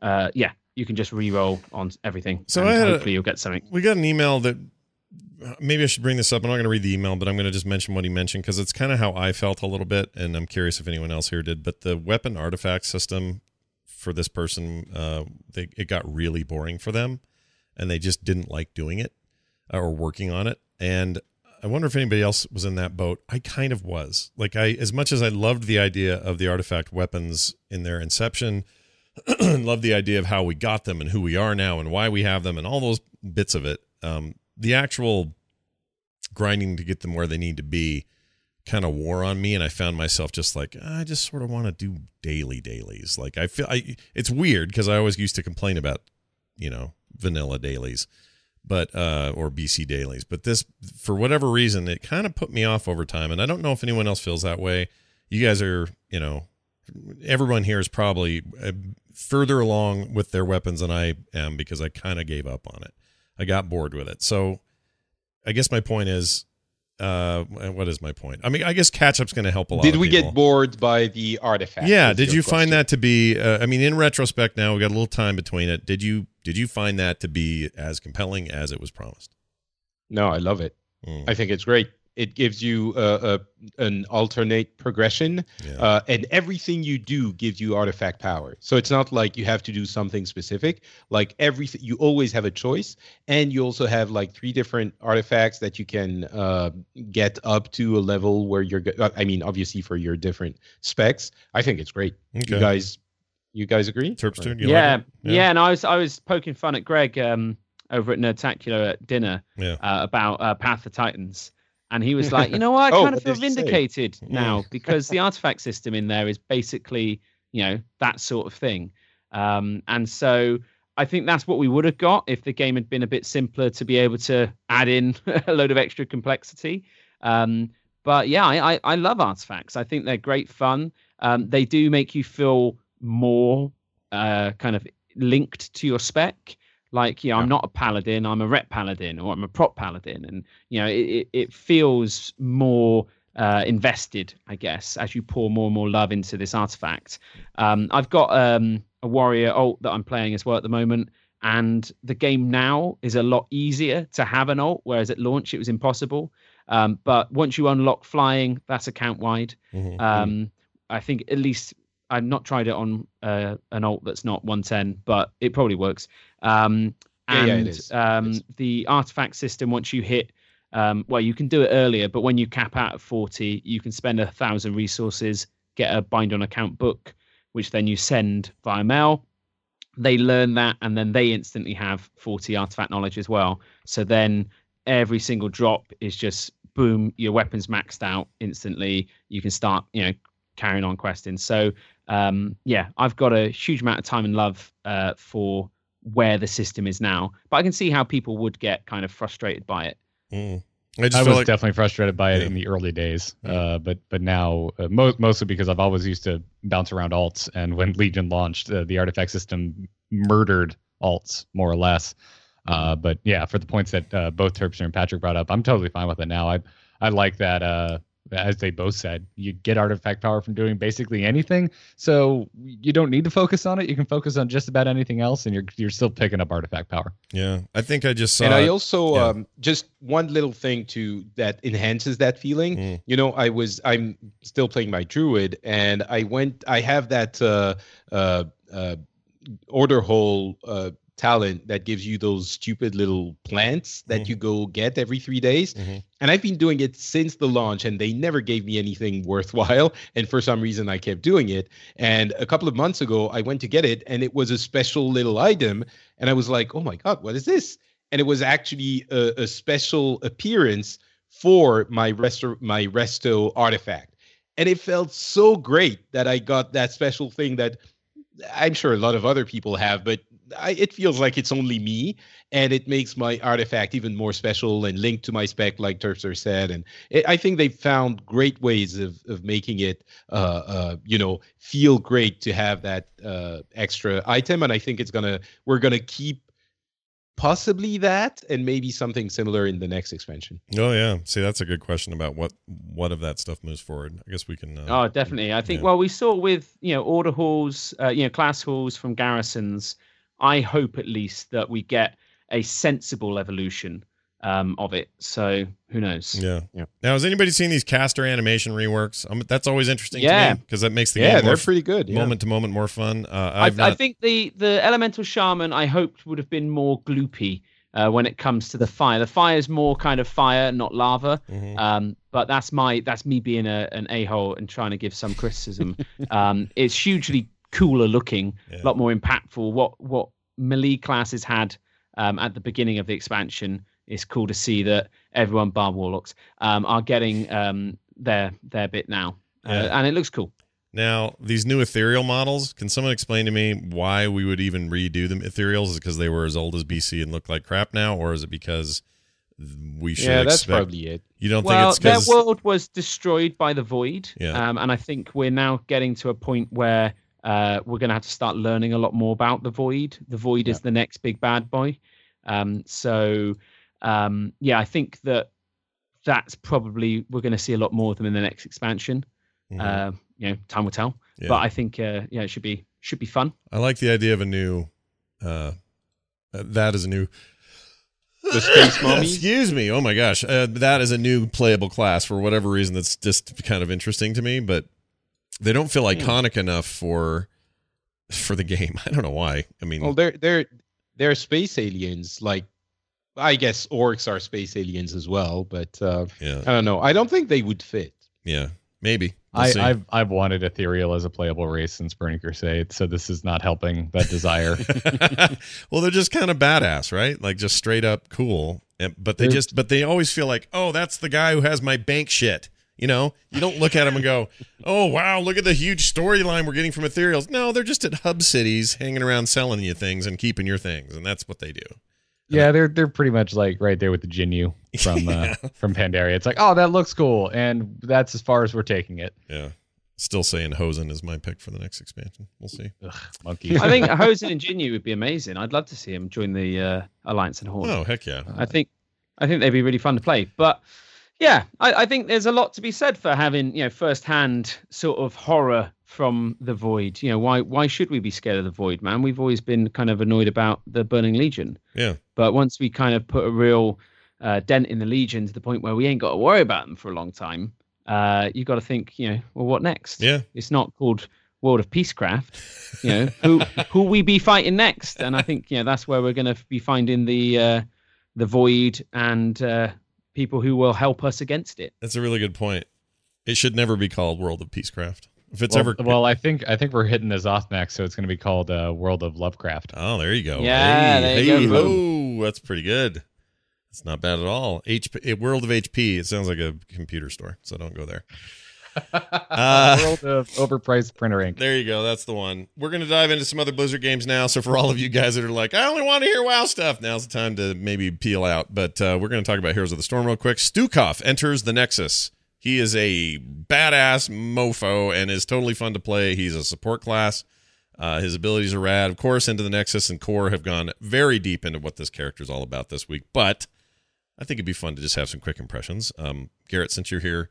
uh, yeah, you can just re-roll on everything. So had a- hopefully you'll get something. We got an email that maybe I should bring this up. I'm not going to read the email, but I'm going to just mention what he mentioned because it's kind of how I felt a little bit, and I'm curious if anyone else here did. But the weapon artifact system for this person, uh, they, it got really boring for them, and they just didn't like doing it uh, or working on it. And I wonder if anybody else was in that boat. I kind of was. Like I, as much as I loved the idea of the artifact weapons in their inception, love the idea of how we got them and who we are now and why we have them and all those bits of it. Um, the actual grinding to get them where they need to be kind of wore on me, and I found myself just like I just sort of want to do daily dailies. Like I feel I it's weird because I always used to complain about you know vanilla dailies, but uh or BC dailies, but this for whatever reason it kind of put me off over time, and I don't know if anyone else feels that way. You guys are you know everyone here is probably uh, further along with their weapons than I am because I kind of gave up on it. I got bored with it. So I guess my point is uh, what is my point? I mean, I guess catch up's going to help a lot. Did we get bored by the artifact? Yeah. Did you find that to be? Uh, I mean, in retrospect, now we got a little time between it. Did you did you find that to be as compelling as it was promised? No, I love it. Mm, I think it's great. It gives you a, a an alternate progression, yeah. uh, and everything you do gives you artifact power. So it's not like you have to do something specific. Like everything, you always have a choice, and you also have like three different artifacts that you can uh, get up to a level where you're. go- I mean, obviously for your different specs. I think it's great. You guys, you guys agree? Turpster, you yeah, like it? yeah, And I was I was poking fun at Greg um, over at Nerdtacular at dinner Yeah. uh, about uh, Path of Titans, and he was like, you know what, I Oh, kind of feel he say? vindicated now because the artifact system in there is basically you know that sort of thing, um, and so. I think that's what we would have got if the game had been a bit simpler to be able to add in a load of extra complexity. Um, but yeah, I, I, I love artifacts. I think they're great fun. Um, they do make you feel more uh, kind of linked to your spec. Like, you know, I'm not a paladin, I'm a ret paladin, or I'm a prot paladin, and you know, it, it, feels more uh, invested, I guess, as you pour more and more love into this artifact. Um, I've got um, a warrior alt that I'm playing as well at the moment, and the game now is a lot easier to have an alt, whereas at launch it was impossible. Um, but once you unlock flying, that's account wide. Mhm. Um, I think at least I've not tried it on uh, an alt that's not 110, but it probably works. Um, and yeah, it is. Um, the artifact system, once you hit, um, well, you can do it earlier, but when you cap out at 40, you can spend a thousand resources, get a bind on account book, which then you send via mail. They learn that, and then they instantly have 40 artifact knowledge as well. So then every single drop is just boom, your weapon's maxed out instantly. You can start, you know, carrying on questing. So um, yeah, I've got a huge amount of time and love uh, for where the system is now, but I can see how people would get kind of frustrated by it. Mm. I just I was like definitely frustrated by it Yeah. in the early days, Yeah. uh, but but now uh, mo- mostly because I've always used to bounce around alts, and when Legion launched, uh, the artifact system murdered alts more or less. Uh, but yeah, for the points that uh, both Turpster and Patrick brought up, I'm totally fine with it now. I I like that. As they both said, you get artifact power from doing basically anything, so you don't need to focus on it. You can focus on just about anything else, and you're you're still picking up artifact power. yeah. I think I just saw. and I it. also yeah. um, just one little thing to that enhances that feeling. Mm. You know, I was I'm still playing my druid, and I went. I have that uh, uh, uh, order hall uh, talent that gives you those stupid little plants that Mhm. you go get every three days. Mhm. And I've been doing it since the launch, and they never gave me anything worthwhile. And for some reason, I kept doing it. And a couple of months ago, I went to get it, and it was a special little item. And I was like, oh my God, what is this? And it was actually a, a special appearance for my resto, my resto artifact. And it felt so great that I got that special thing that I'm sure a lot of other people have, but I, it feels like it's only me, and it makes my artifact even more special and linked to my spec, like Turpster said. And it, I think they've found great ways of of making it, uh, uh, you know, feel great to have that uh, extra item. And I think it's gonna we're gonna keep possibly that, and maybe something similar in the next expansion. Oh yeah. See, that's a good question about what what of that stuff moves forward. I guess we can. Uh, Oh, definitely. I think yeah. well, we saw with you know order halls, uh, you know class halls from garrisons. I hope at least that we get a sensible evolution um, of it. So who knows? Yeah. Yeah. Now, has anybody seen these caster animation reworks? Um, that's always interesting Yeah. to me because that makes the yeah, game more they're pretty good. Yeah. moment to moment more fun. Uh, I, I've I not, think the the elemental shaman I hoped would have been more gloopy uh, when it comes to the fire. The fire is more kind of fire, not lava. Mhm. Um, but that's my that's me being a, an a hole and trying to give some criticism. um, it's hugely cooler looking, Yeah. a lot more impactful. What what melee classes had um, at the beginning of the expansion is cool to see that everyone bar warlocks um, are getting um, their their bit now, uh, Yeah. and it looks cool. Now, these new ethereal models, can someone explain to me why we would even redo them ethereals? Is because they were as old as BC and look like crap now, or is it because we should yeah, that's expect? probably it. You don't well, think it's their world was destroyed by the void, Yeah. um, and I think we're now getting to a point where uh, we're going to have to start learning a lot more about the void. The void is the next big bad boy. Um, so, um, yeah, I think that that's probably we're going to see a lot more of them in the next expansion. Mhm. Uh, you know, time will tell. Yeah. But I think uh, yeah, it should be should be fun. I like the idea of a new. Uh, uh, that is a new. The space mummies? Excuse me. Oh my gosh, uh, that is a new playable class for whatever reason. That's just kind of interesting to me, but they don't feel Hmm. iconic enough for for the game. I don't know why. I mean, Well, they're they're they're space aliens. Like, I guess orcs are space aliens as well. But uh, yeah, I don't know. I don't think they would fit. yeah, maybe. We'll I, see. I've I've wanted Ethereal as a playable race since Burning Crusade, so this is not helping that desire. well, they're just kind of badass, right? Like just straight up cool. And, but they They're- just, but they always feel like, oh, that's the guy who has my bank shit. You know, you don't look at them and go, oh wow, look at the huge storyline we're getting from Ethereals. No, they're just at hub cities, hanging around, selling you things and keeping your things, and that's what they do. yeah, they're they're pretty much like right there with the Jinyu from uh, from Pandaria. It's like, oh, that looks cool, and that's as far as we're taking it. Yeah. Still saying Hozen is my pick for the next expansion. We'll see. Ugh, monkey. I think Hozen and Jinyu would be amazing. I'd love to see him join the uh, Alliance and Horde. Oh heck yeah! I think I think they'd be really fun to play. But yeah, I, I think there's a lot to be said for having you know first-hand sort of horror from the void. You know, why why should we be scared of the void, man? We've always been kind of annoyed about the Burning Legion, Yeah, but once we kind of put a real uh, dent in the Legion to the point where we ain't got to worry about them for a long time, uh, you got to think, you know, well, what next? yeah. It's not called World of Peacecraft. You know, who who we be fighting next? And I think you know that's where we're going to be finding the uh, the void and uh, people who will help us against it. That's a really good point. It should never be called World of Peacecraft. If it's well, ever well, I think I think we're hitting the Zothmax, so it's going to be called uh, World of Lovecraft. Oh, there you go. Yeah, hey, there you hey, go. Oh, that's pretty good. It's not bad at all. HP, eh, World of HP. It sounds like a computer store, so don't go there. Uh, World of overpriced printer ink. There you go. That's the one. We're going to dive into some other Blizzard games now. So for all of you guys that are like, I only want to hear WoW stuff, now's the time to maybe peel out. But uh, we're going to talk about Heroes of the Storm real quick. Stukov enters the Nexus. He is a badass mofo and is totally fun to play. He's a support class. Uh, his abilities are rad. Of course, Into the Nexus and Core have gone very deep into what this character is all about this week. But I think it'd be fun to just have some quick impressions. Um, Garrett, since you're here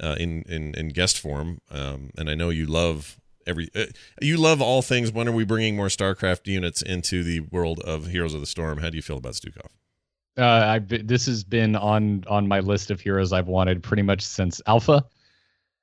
uh, in, in in guest form, um, and I know you love every uh, you love all things. When are we bringing more StarCraft units into the world of Heroes of the Storm? How do you feel about Stukov? Uh, been, this has been on on my list of heroes I've wanted pretty much since Alpha.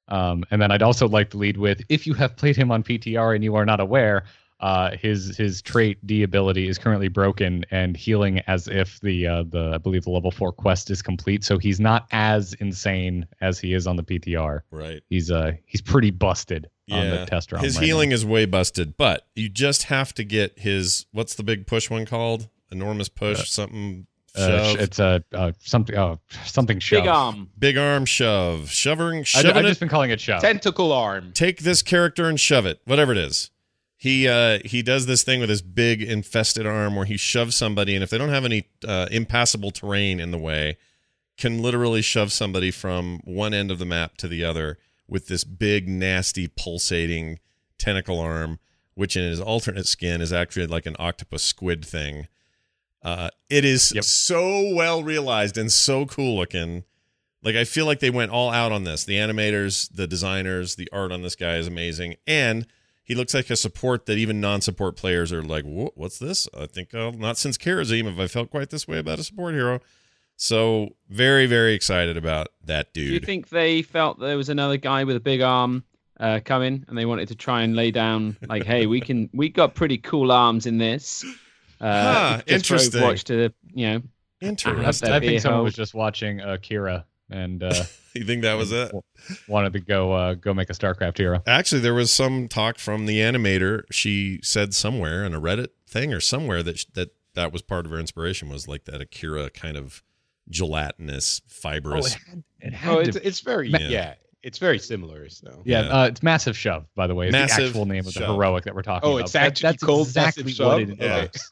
Um, and then I'd also like to lead with if you have played him on PTR and you are not aware, uh, his his trait D ability is currently broken and healing as if the uh, the I believe the level four quest is complete. So he's not as insane as he is on the PTR. Right. He's uh he's pretty busted on the test round. His right healing now. is way busted, but you just have to get his what's the big push one called? Enormous push, something uh, shove. it's a uh, something oh something shove. Big arm. big arm shove, shoving, I, shoving I've it. just been calling it shove. Tentacle arm. Take this character and shove it, whatever it is. He uh, he does this thing with his big infested arm where he shoves somebody, and if they don't have any uh, impassable terrain in the way, can literally shove somebody from one end of the map to the other with this big, nasty, pulsating tentacle arm, which in his alternate skin is actually like an octopus squid thing. Uh, it is Yep. so well realized and so cool looking. Like I feel like they went all out on this. The animators, the designers, the art on this guy is amazing, and he looks like a support that even non-support players are like, "What's this?" I think uh, not since Kharazim have I felt quite this way about a support hero. So very, very excited about that dude. Do you think they felt there was another guy with a big arm uh, coming, and they wanted to try and lay down like, "Hey, we can, we got pretty cool arms in this." Uh, Huh, interesting. Overwatch to you know, Interesting. that I think someone hole. was just watching Akira and uh, You think that was it? wanted to go uh, go make a StarCraft hero. Actually, there was some talk from the animator. She said somewhere in a Reddit thing or somewhere that that that was part of her inspiration was like that Akira kind of gelatinous, fibrous. had, it Oh, it's it's very Yeah. yeah. It's very similar. So yeah, yeah. Uh, it's massive shove. By the way, is Massive the actual name of the Shove. heroic that we're talking Oh, about. it's That- actually that's called exactly Massive what Shove? it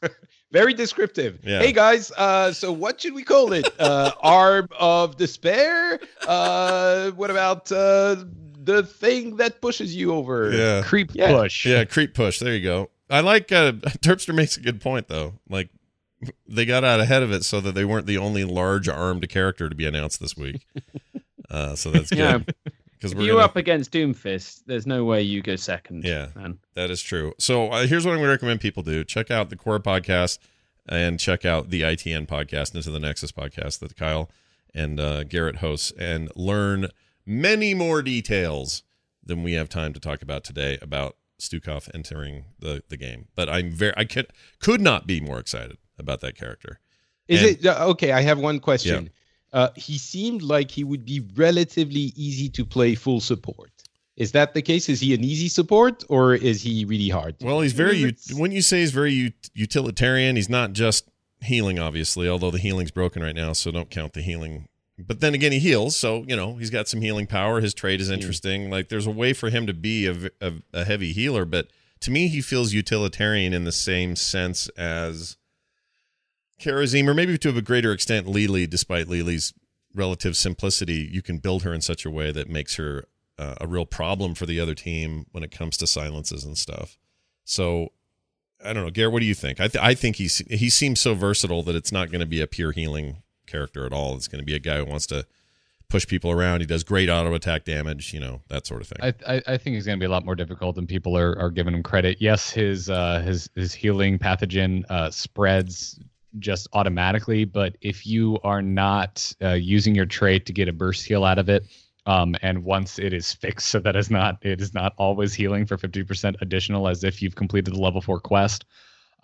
Yeah. is. very descriptive. Yeah. Hey guys, uh, so what should we call it? Uh, arm of despair. Uh, what about uh, the thing that pushes you over? yeah. Creep Yeah. push. Yeah, creep push. There you go. I like uh Turpster makes a good point though. Like they got out ahead of it so that they weren't the only large armed character to be announced this week. Uh, so that's Yeah. Because If you're gonna, up against Doomfist, there's no way you go second. Yeah. man. that is true. So uh, here's what I'm going to recommend people do: check out the Core podcast and check out the ITN podcast, Into the Nexus podcast that Kyle and uh, Garrett hosts, and learn many more details than we have time to talk about today about Stukov entering the the game. But I'm very I could could not be more excited about that character. Is And- it uh, okay? I have one question. Uh, he seemed like he would be relatively easy to play full support. Is that the case? Is he an easy support or is he really hard? Well, he's very. mean, ut- when you say he's very utilitarian, he's not just healing, obviously. Although the healing's broken right now, so don't count the healing. But then again, he heals, so you know he's got some healing power. His trade is interesting. Like there's a way for him to be a a heavy healer, but to me, he feels utilitarian in the same sense as Kharazim, or maybe to a greater extent, Li Li. Despite Li Li's relative simplicity, you can build her in such a way that makes her uh, a real problem for the other team when it comes to silences and stuff. So I don't know, Garrett. What do you think? I th- I think he's he seems so versatile that it's not going to be a pure healing character at all. It's going to be a guy who wants to push people around. He does great auto attack damage, you know that sort of thing. I, I, I think he's going to be a lot more difficult than people are, are giving him credit. Yes, his uh, his his healing pathogen uh, spreads just automatically, but if you are not uh, using your trait to get a burst heal out of it, um, and once it is fixed so that is not it is not always healing for 50% additional as if you've completed the level 4 quest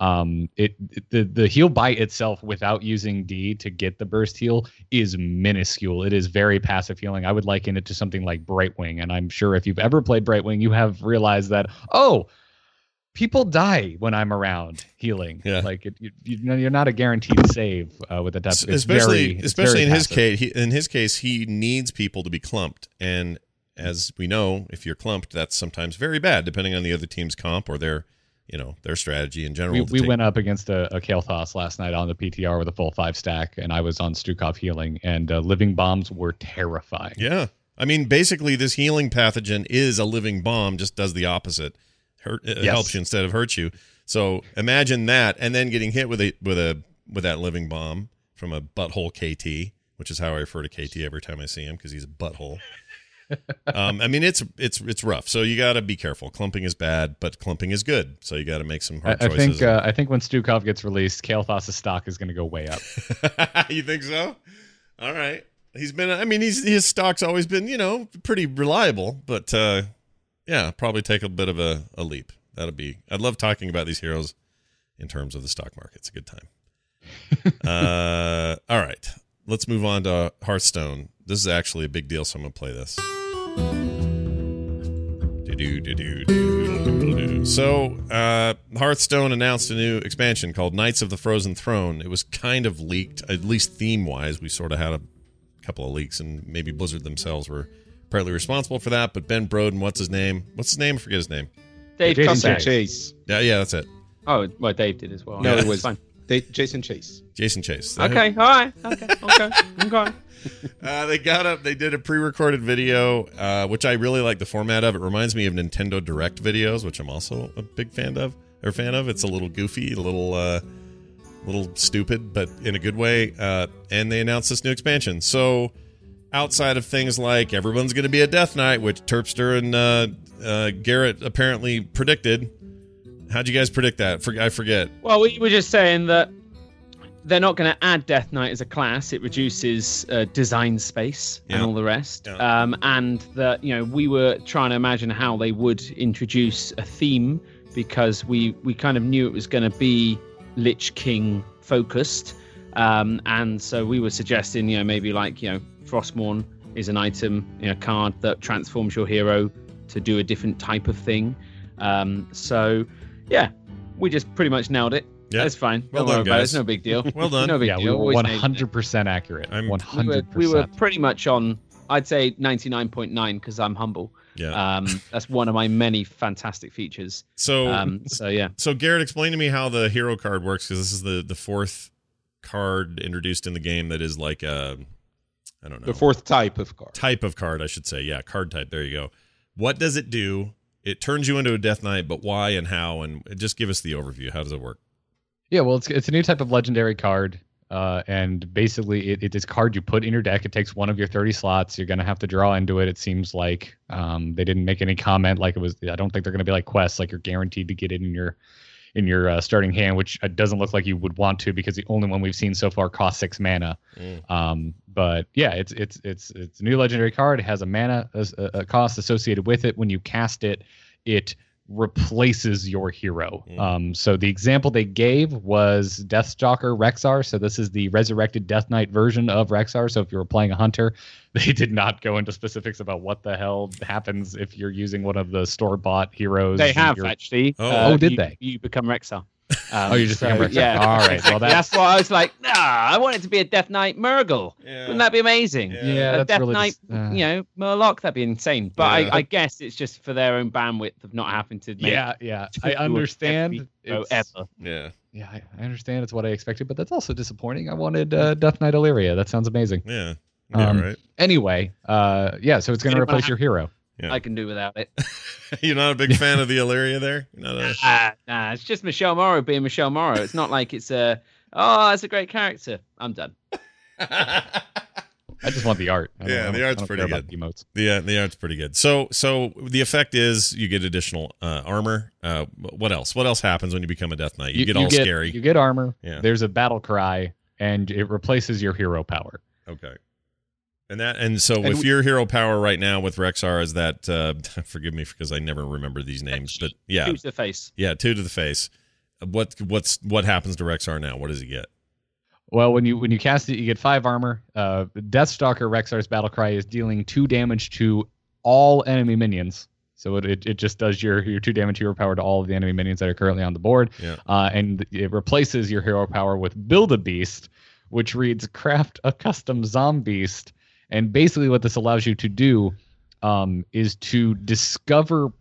um it it- the the heal by itself without using d to get the burst heal is minuscule. It is very passive healing. I would liken it to something like brightwing and i'm sure if you've ever played brightwing you have realized that oh people die when i'm around healing. Yeah. like it, you, you know you're not a guaranteed save uh, with a it's especially very, especially in his case he, in his case he needs people to be clumped. And as we know if you're clumped that's sometimes very bad depending on the other team's comp or their you know their strategy in general we, we take- went up against a, a Kael'thas last night on the PTR with a full five stack, and I was on Stukov healing, and uh, living bombs were terrifying. yeah. I mean basically this healing pathogen is a living bomb just does the opposite hurt it Yes. helps you instead of hurts you so imagine that and then getting hit with a with a with that living bomb from a butthole kt which is how i refer to kt every time i see him because he's a butthole um, I mean, it's it's it's rough. So you got to be careful. Clumping is bad, but clumping is good. So you got to make some I, hard I choices. think uh, I think when Stukov gets released, Kael'thas' stock is going to go way up. you think so? All right. He's been. I mean, he's his stock's always been you know pretty reliable, but uh, yeah, probably take a bit of a, a leap. That'll be. I'd love talking about these heroes in terms of the stock market. It's a good time. uh, all right. Let's move on to Hearthstone. This is actually a big deal, so I'm gonna play this. So, uh, Hearthstone announced a new expansion called Knights of the Frozen Throne. It was kind of leaked, at least theme wise. We sort of had a couple of leaks, and maybe Blizzard themselves were partly responsible for that. But Ben Broden, what's his name? What's his name? I forget his name. Dave Jason Kosak. Chase. Yeah, yeah, that's it. Oh, well, Dave did as well. No, Yeah, it was fine. they, Jason Chase. Jason Chase. Okay, all right. Okay, okay, okay. Uh, they got up. They did a pre-recorded video, uh, which I really like the format of. It reminds me of Nintendo Direct videos, which I'm also a big fan of. Or fan of. It's a little goofy, a little, uh, little stupid, but in a good way. Uh, and they announced this new expansion. So, outside of things like everyone's going to be a Death Knight, which Turpster and uh, uh, Garrett apparently predicted. How'd you guys predict that? For, I forget. Well, we were just saying that they're not going to add Death Knight as a class. It reduces uh, design space and all the rest. Yeah. Um, and that you know we were trying to imagine how they would introduce a theme because we we kind of knew it was going to be Lich King focused. Um, and so we were suggesting, you know, maybe like you know, Frostmourne is an item, you know, card that transforms your hero to do a different type of thing. Um, so yeah, we just pretty much nailed it. Yeah. That's fine. Well Don't worry done, about it. guys. It's no big deal. Well done. No big yeah, we deal. were Always one made it. hundred percent accurate. I'm- One We were, hundred we were pretty much on. I'd say ninety nine point nine because I'm humble. Yeah. Um, that's one of my many fantastic features. so, Um, so yeah. so Garrett, explain to me how the hero card works because this is the the fourth card introduced in the game that is like a I don't know The fourth type of card. type of card I should say. Yeah, card type. There you go. What does it do? It turns you into a Death Knight, but why and how? And just give us the overview. How does it work? Yeah, well, it's it's a new type of legendary card, uh, and basically it, it is a card you put in your deck. It takes one of your thirty slots. You're gonna have to draw into it. It seems like um, they didn't make any comment like it was. I don't think they're gonna be like quests, like you're guaranteed to get it in your in your uh, starting hand, which uh, doesn't look like you would want to because the only one we've seen so far costs six mana. Mm. Um, but yeah, it's it's it's it's a new legendary card. It has a mana a, a cost associated with it. When you cast it, it replaces your hero. Mm. Um, so the example they gave was Deathstalker Rexxar. So this is the resurrected Death Knight version of Rexxar. So if you were playing a hunter, they did not go into specifics about what the hell happens if you're using one of the store bought heroes. They have actually. Oh. Uh, Oh, did you- they? You become Rexxar. Um, Oh, you're just become Rexxar. Yeah. All right. Well, that's- that's why I was like, nah, I want it to be a Death Knight Murgle. Yeah. Wouldn't that be amazing? Yeah. Yeah, a that's Death really Knight, just, uh, you know, Murloc, that'd be insane. But Yeah. I, I guess it's just for their own bandwidth of not having to make Yeah, yeah. I understand. every ever. Yeah. Yeah, I, I understand. It's what I expected, but that's also disappointing. I wanted uh, Death Knight Alleria. That sounds amazing. Yeah. Yeah. Um, right. Anyway, uh, yeah. So it's going to replace your hero. Yeah. I can do without it. You're not a big fan of the Alleria there. Not a... Ah, nah, it's just Michelle Morrow being Michelle Morrow. It's not like it's a oh, that's a great character. I'm done. I just want the art. I Yeah, the art's pretty good. the Emotes. The uh, the art's pretty good. So so the effect is you get additional uh, armor. Uh, what else? What else happens when you become a Death Knight? You, get all scary. You get armor. Yeah. There's a battle cry, and it replaces your hero power. Okay. And that and so And with we- your hero power right now with Rexxar is that uh, forgive me because I never remember these names, but yeah, two to the face. yeah, two to the face. What what's what happens to Rexxar now? What does he get? Well, when you when you cast it, you get five armor. Uh, Deathstalker Rexxar's battle cry is dealing two damage to all enemy minions. So it, it, it just does your your two damage hero power to all of the enemy minions that are currently on the board. Yeah. Uh, and it replaces your hero power with Build a Beast, which reads Craft a custom Zombeast. And basically, what this allows you to do um, is to discover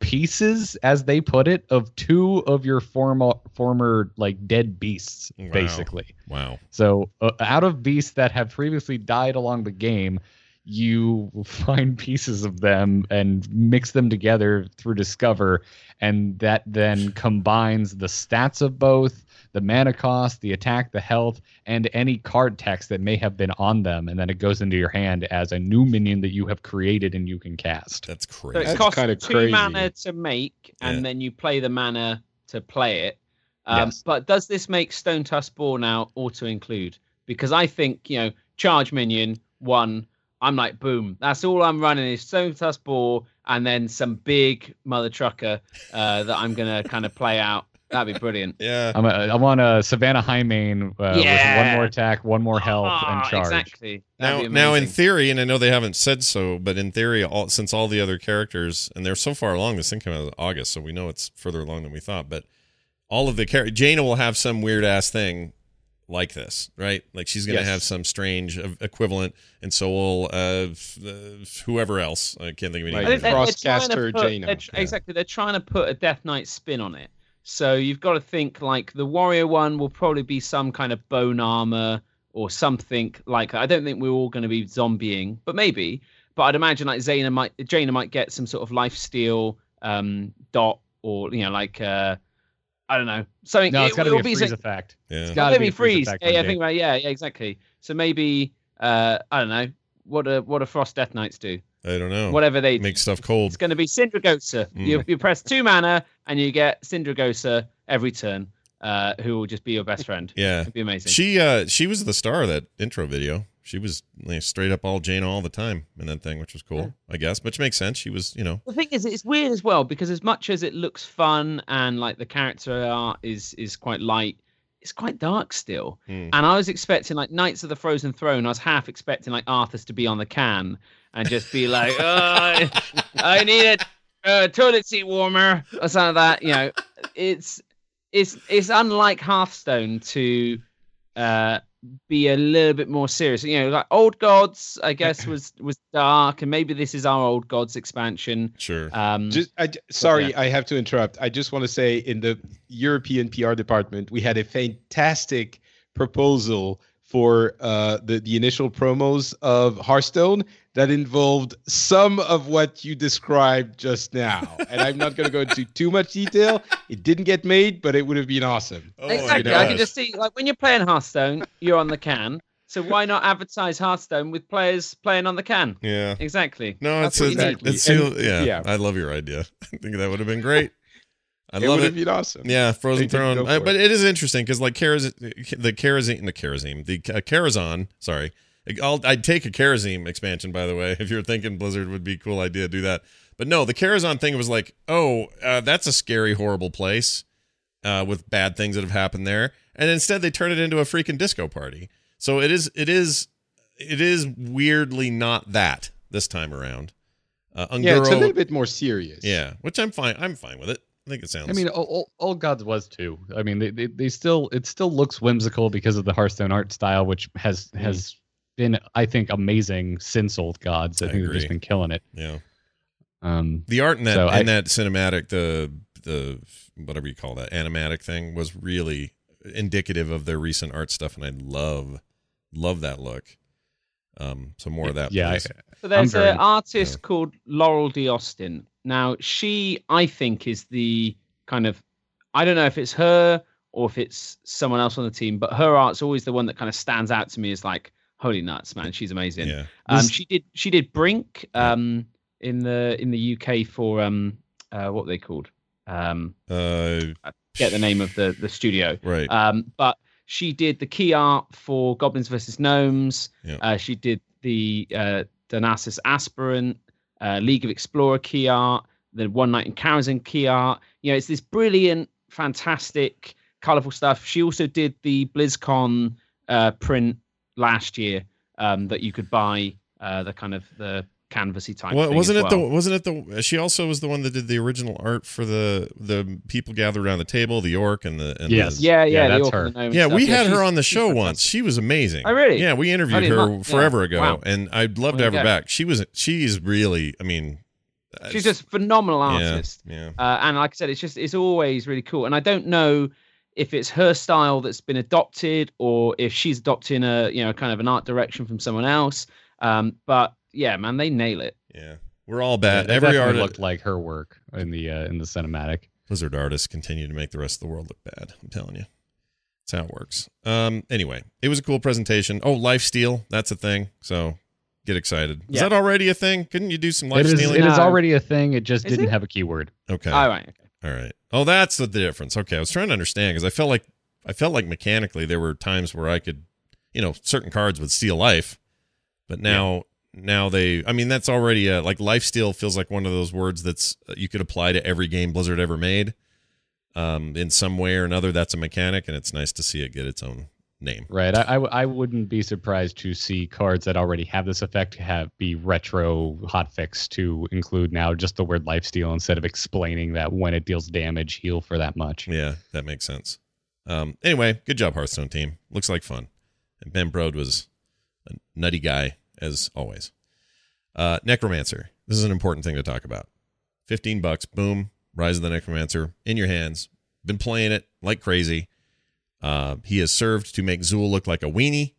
pieces, as they put it, of two of your former former like dead beasts, Wow. basically. Wow. So, uh, out of beasts that have previously died along the game, you find pieces of them and mix them together through Discover, and that then combines the stats of both, the mana cost, the attack, the health, and any card text that may have been on them, and then it goes into your hand as a new minion that you have created and you can cast. That's So crazy. it That's costs kinda two crazy. mana to make, and Yeah. then you play the mana to play it. Um, Yes. But does this make Stonetusk Boar now auto include? Because I think you know, charge minion one. I'm like, boom. That's all I'm running is Stonetusk Boar, and then some big mother trucker uh, that I'm gonna kind of play out. That'd be brilliant. yeah. I'm a, I want a Savannah Highmane uh, with one more attack, one more health, Ah, and charge. Exactly. Now, That'd be now in theory, and I know they haven't said so, but in theory, all, since all the other characters and they're so far along, this thing came out in August, so we know it's further along than we thought. But all of the characters, Jaina will have some weird ass thing like this, right? Like she's going to Yes. have some strange uh, equivalent, and so will uh, f- uh, whoever else. I can't think of any. Like I think names. they're- they're trying to Frostcaster Jaina. they're tr- Yeah. Exactly. They're trying to put a Death Knight spin on it. So you've got to think like the Warrior one will probably be some kind of bone armor or something like that. I don't think we're all going to be zombieing, but maybe. But I'd imagine like Zaina might Jaina might get some sort of life steal um, dot or you know like uh, I don't know something. No, it's it got to will be a freeze some- effect. Yeah. It's got to be a freeze. freeze. effect Yeah, on yeah, think about yeah, yeah, exactly. So maybe uh, I don't know what a what a Frost Death Knights do. I don't know. Whatever they Make stuff cold. it's going to be Sindragosa. Mm. You, you press two mana and you get Sindragosa every turn, uh, who will just be your best friend. Yeah. It'd be amazing. She uh she was the star of that intro video. She was like, straight up all Jaina all the time in that thing, which was cool, I guess. Which makes sense. She was, you know, the thing is, it's weird as well because as much as it looks fun and like the character art is is quite light, it's quite dark still. Hmm. And I was expecting like Knights of the Frozen Throne. I was half expecting like Arthas to be on the can and just be like, oh, I need a, a toilet seat warmer or something like that. You know, it's it's it's unlike Hearthstone to uh be a little bit more serious. You know, like Old Gods, I guess was was dark, and maybe this is our Old Gods expansion. sure. Um, Just, I, j- sorry, I have to interrupt. I just want to say, in the European PR department, we had a fantastic proposal for uh, the the initial promos of Hearthstone that involved some of what you described just now. And I'm not going to go into too much detail. It didn't get made, but it would have been awesome. Oh, exactly. my I can just see like when you're playing Hearthstone, you're on the can. So why not advertise Hearthstone with players playing on the can? Yeah. Exactly. No, That's it's a. Exactly. it's And- yeah, yeah. I love your idea. I think that would have been great. I it love would it. have been awesome. Yeah, Frozen They Throne. go Uh, but it. it is interesting because like Karaz, the Kharazim, the Kharazim, the uh, Karazhan. Sorry, I'll, I'd take a Kharazim expansion. By the way, if you're thinking Blizzard would be a cool idea, to do that. But no, the Karazhan thing was like, oh, uh, that's a scary, horrible place uh, with bad things that have happened there, and instead they turn it into a freaking disco party. So it is, it is, it is weirdly not that this time around. Uh, Yeah, it's a little bit more serious. yeah, which I'm fine. I'm fine with it. I think it sounds. I mean, all, all, all gods was too. I mean, they, they they still it still looks whimsical because of the Hearthstone art style, which has Mm. has been I think amazing since old gods. I, I think they've just been killing it. yeah. Um, The art in that So in I- that cinematic, the the whatever you call that animatic thing was really indicative of their recent art stuff, and I love love that look. Um, so more of that. yeah, I. So there's an artist called Laurel D. Austin. Now, she, I think, is the kind of, I don't know if it's her or if it's someone else on the team, but her art's always the one that kind of stands out to me as like, holy nuts, man, she's amazing. yeah, Um, This- she did, she did Brink, um, in the in the UK for um, uh, what were they called? Um, uh, get the name of the the studio. right. Um, but she did the key art for Goblins versus Gnomes. Yeah. Uh, she did the uh, Donasis Aspirant, uh, League of Explorer key art, the One Night in Karazhan key art. You know, it's this brilliant, fantastic, colorful stuff. She also did the BlizzCon uh, print last year um, that you could buy. Uh, the kind of the canvasy type. Well, thing wasn't as it the wasn't it the she also was the one that did the original art for the the people gathered around the table, the orc and the and Yes. the, Yeah, Yeah, yeah, that's her. Yeah, stuff. we had her on the show once. She was amazing. Oh, really? Yeah, we interviewed didn't her. Yeah. forever ago, Wow. and I'd love to have her go. back. She was she's really, I mean, uh, She's just a phenomenal yeah, artist. Yeah, Uh, and like I said, it's just it's always really cool. And I don't know if it's her style that's been adopted or if she's adopting a you know kind of an art direction from someone else. Um, but yeah, man, they nail it. yeah. We're all bad. that Every definitely artist, looked like her work in the uh, in the cinematic. Blizzard artists continue to make the rest of the world look bad. I'm telling you. That's how it works. Um, anyway, it was a cool presentation. Oh, life steal, that's a thing. So get excited. Is that already a thing? Couldn't you do some life is stealing? it is already a thing. It just Is didn't it? have a keyword. Okay. All right. Okay. All right. Oh, that's the difference. Okay, I was trying to understand because I felt like I felt like mechanically there were times where I could, you know, certain cards would steal life, but now now they. I mean, that's already a, like life steal feels like one of those words that's uh, you could apply to every game Blizzard ever made. Um, in some way or another, that's a mechanic, and it's nice to see it get its own name. Right. I, I, w- I wouldn't be surprised to see cards that already have this effect have be retro hotfix to include now just the word lifesteal instead of explaining that when it deals damage, heal for that much. Yeah, that makes sense. Um, anyway, good job, Hearthstone team. Looks like fun. And Ben Brode was a nutty guy, as always. Uh, Necromancer. This is an important thing to talk about. 15 bucks, boom, Rise of the Necromancer in your hands. Been playing it like crazy. Uh, he has served to make Xul look like a weenie.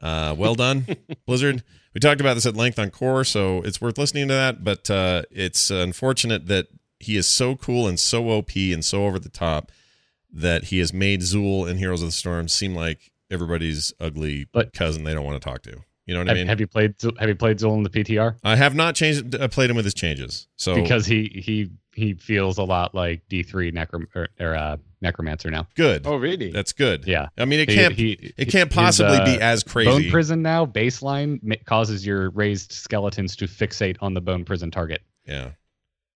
Uh, well done, Blizzard. We talked about this at length on Core, so it's worth listening to that. But uh, it's unfortunate that he is so cool and so OP and so over the top that he has made Xul and Heroes of the Storm seem like everybody's ugly But- cousin they don't want to talk to. You know what I mean? have you played Have you played Xul in the PTR? I have not changed. I played him with his changes. So Because he he he feels a lot like D three necrom or, or uh, necromancer now. good. Oh, really? That's good. Yeah. I mean, it He- can't. he- it can't possibly uh, be as crazy. Bone prison now baseline causes your raised skeletons to fixate on the bone prison target. Yeah,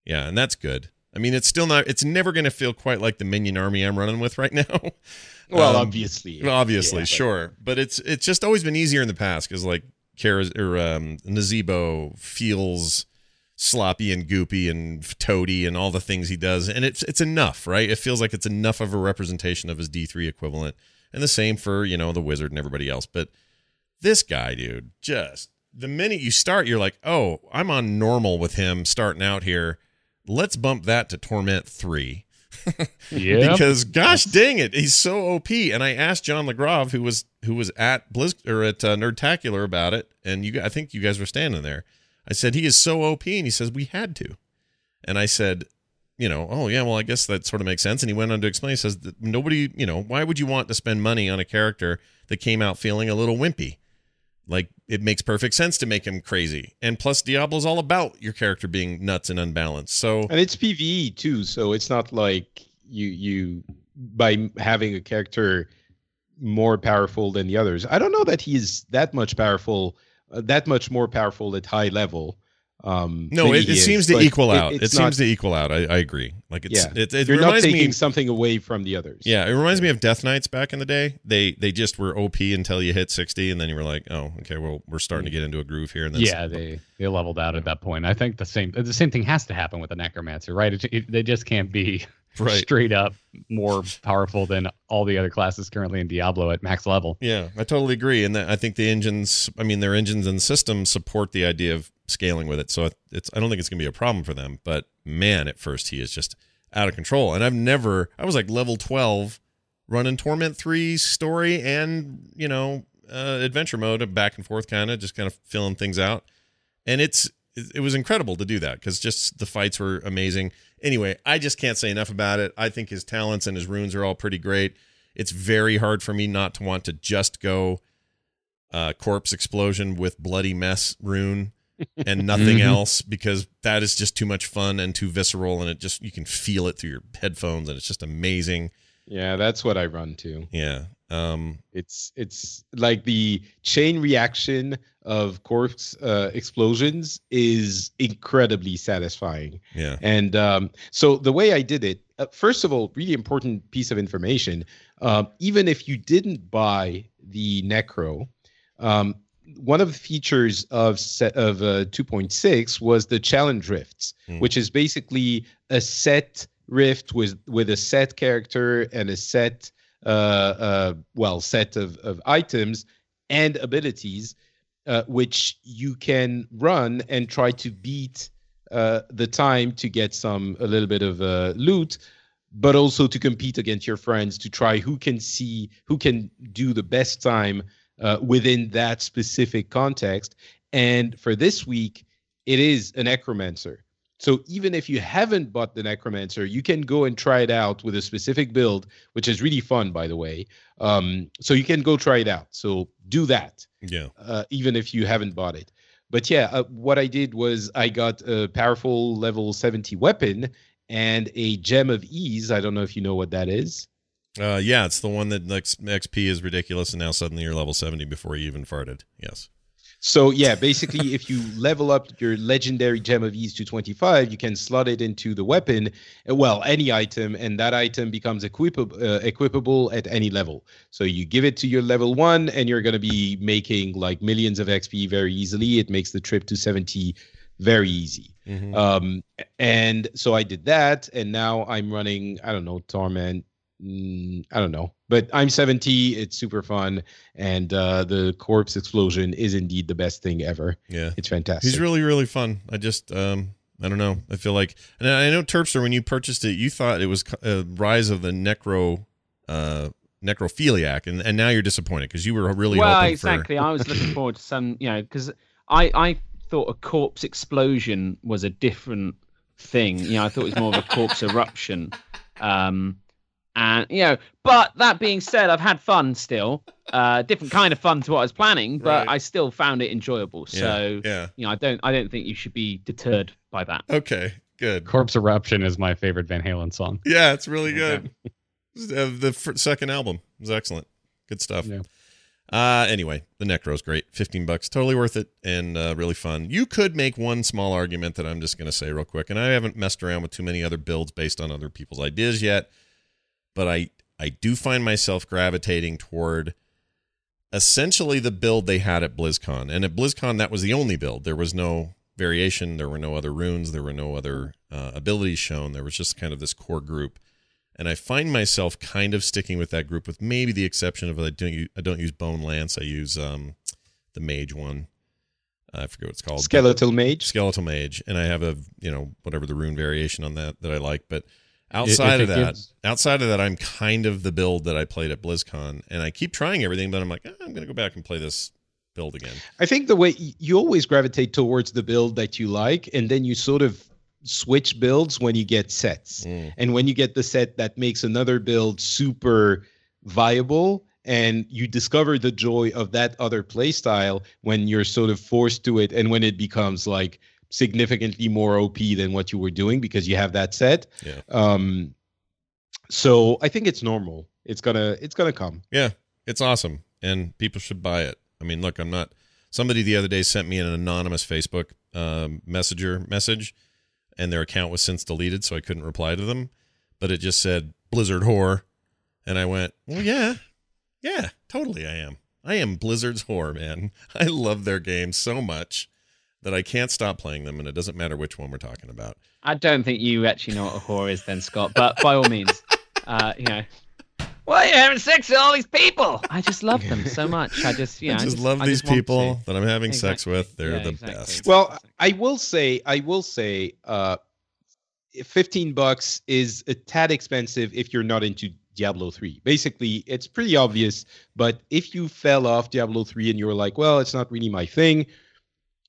yeah, and that's good. I mean, it's still not. It's never going to feel quite like the minion army I'm running with right now. well, Um, obviously. Obviously, Yeah, but- sure, but it's it's just always been easier in the past because like Kara or um, Nazeebo feels sloppy and goopy and toady and all the things he does, and it's it's enough, right? It feels like it's enough of a representation of his D three equivalent, and the same for you know the wizard and everybody else. But this guy, dude, just the minute you start, you're like, oh, I'm on normal with him starting out here. Let's bump that to torment three. Yeah. because gosh dang it, he's so OP. And I asked John LaGrave, who was who was at Blizz or at uh, Nerdtacular about it, and you, I think you guys were standing there. I said he is so OP, and he says we had to. And I said, you know, oh yeah, well I guess that sort of makes sense. And he went on to explain. He says nobody, you know, why would you want to spend money on a character that came out feeling a little wimpy? Like it makes perfect sense to make him crazy. And plus, Diablo's all about your character being nuts and unbalanced. So and it's PVE too, so it's not like you you by having a character more powerful than the others. I don't know that he's that much powerful, that much more powerful at high level. Um, no, it, seems to equal out. It, it's seems not- to equal out. I, I agree. Like it's yeah, it, it you're not reminds taking me. something away from the others. Yeah, it reminds me of Death Knights back in the day. They they just were OP until you hit sixty, and then you were like, oh, okay, well, we're starting to get into a groove here. And then yeah, they they leveled out at that point. I think the same the same thing has to happen with the necromancer, right? It, it, they just can't be right. straight up more powerful than all the other classes currently in Diablo at max level. Yeah, I totally agree, and I think the engines. I mean, their engines and systems support the idea of scaling with it. So it's. I don't think it's gonna be a problem for them. But man, at first he is just out of control, and I've never. I was like level twelve, running Torment three story and you know uh, adventure mode, back and forth, kind of just kind of filling things out, and it's. It was incredible to do that because just the fights were amazing. Anyway, I just can't say enough about it. I think his talents and his runes are all pretty great it's very hard for me not to want to just go uh, corpse explosion with bloody mess rune and nothing Mhm. else because that is just too much fun and too visceral and it just you can feel it through your headphones and it's just amazing yeah, that's what I run to. yeah um It's it's like the chain reaction of corpse uh, explosions is incredibly satisfying. yeah And um, so the way I did it, uh, first of all, really important piece of information. Um, even if you didn't buy the Necro, um, one of the features of set of uh, 2.6 was the challenge rifts, Hmm. which is basically a set rift with with a set character and a set uh, uh, well set of, of items and abilities uh, which you can run and try to beat uh, the time to get some a little bit of uh, loot, but also to compete against your friends to try who can see who can do the best time uh, within that specific context. And for this week, it is a necromancer. So even if you haven't bought the necromancer, you can go and try it out with a specific build, which is really fun, by the way. Um, so you can go try it out. So do that yeah uh, even if you haven't bought it. But yeah, uh, what I did was I got a powerful level 70 weapon and a gem of ease. I don't know if you know what that is. Uh yeah it's the one that like xp is ridiculous and now suddenly you're level 70 before you even farted yes So yeah, basically, if you level up your legendary gem of ease to 25, you can slot it into the weapon, uh, well, any item, and that item becomes equipable, uh, equipable at any level. So you give it to your level one, and you're going to be making like millions of XP very easily. It makes the trip to 70 very easy. Mhm. Um, and so I did that, and now I'm running. I don't know Torment. Mm, I don't know, but I'm 70. It's super fun, and uh, the corpse explosion is indeed the best thing ever. yeah It's fantastic. He's really, really fun. I just, um, I don't know. I feel like, and I know Terpster, when you purchased it, you thought it was a rise of the necro, uh, necrophiliac, and, and now you're disappointed because you were really well, hoping exactly. I was looking forward to some, you know, because I I thought a corpse explosion was a different thing. You know, I thought it was more of a corpse eruption. Um, and you know, but that being said, I've had fun still. Uh, different kind of fun to what I was planning, but Right. I still found it enjoyable. So yeah, yeah. you know, I don't I don't think you should be deterred by that. Okay, good. Corpse Eruption is my favorite Van Halen song. Yeah, it's really good. Okay. Uh, the fir- second album was excellent. Good stuff. Yeah. Uh, anyway, the Necro's great. 15 bucks. Totally worth it and uh, really fun. You could make one small argument that I'm just going to say real quick, and I haven't messed around with too many other builds based on other people's ideas yet, but I, I do find myself gravitating toward essentially the build they had at BlizzCon. And at BlizzCon, that was the only build. There was no variation, there were no other runes, there were no other uh, abilities shown. There was just kind of this core group and I find myself kind of sticking with that group, with maybe the exception of I don't use, I don't use Bone Lance. I use um, the Mage one. I forget what it's called. Skeletal Mage. Skeletal Mage, and I have a you know whatever the rune variation on that that I like. But Outside if of that, gives- outside of that, I'm kind of the build that I played at BlizzCon, and I keep trying everything, but I'm like, eh, I'm going to go back and play this build again. I think the way you always gravitate towards the build that you like, and then you sort of switch builds when you get sets. Mm. And when you get the set that makes another build super viable, and you discover the joy of that other playstyle when you're sort of forced to it, and when it becomes like significantly more OP than what you were doing because you have that set. Yeah. Um, so I think it's normal. It's gonna it's gonna come. Yeah, it's awesome, and people should buy it. I mean, look, I'm not. Somebody the other day sent me an anonymous Facebook um, messenger message, and their account was since deleted, so I couldn't reply to them. But it just said Blizzard whore, and I went, "Well, yeah, yeah, totally, I am. I am Blizzard's whore, man. I love their games so much that I can't stop playing them, and it doesn't matter which one we're talking about. I don't think you actually know what a whore is, then Scott. But by all means, uh, you know, why are you having sex with all these people? I just love them so much. I just, you know, I just I love I these just people that I'm having sex with. They're Yeah, the exactly. best. Well, I will say, I will say, uh, 15 bucks is a tad expensive if you're not into Diablo 3. Basically, it's pretty obvious, but if you fell off Diablo 3 and you were like, well, it's not really my thing,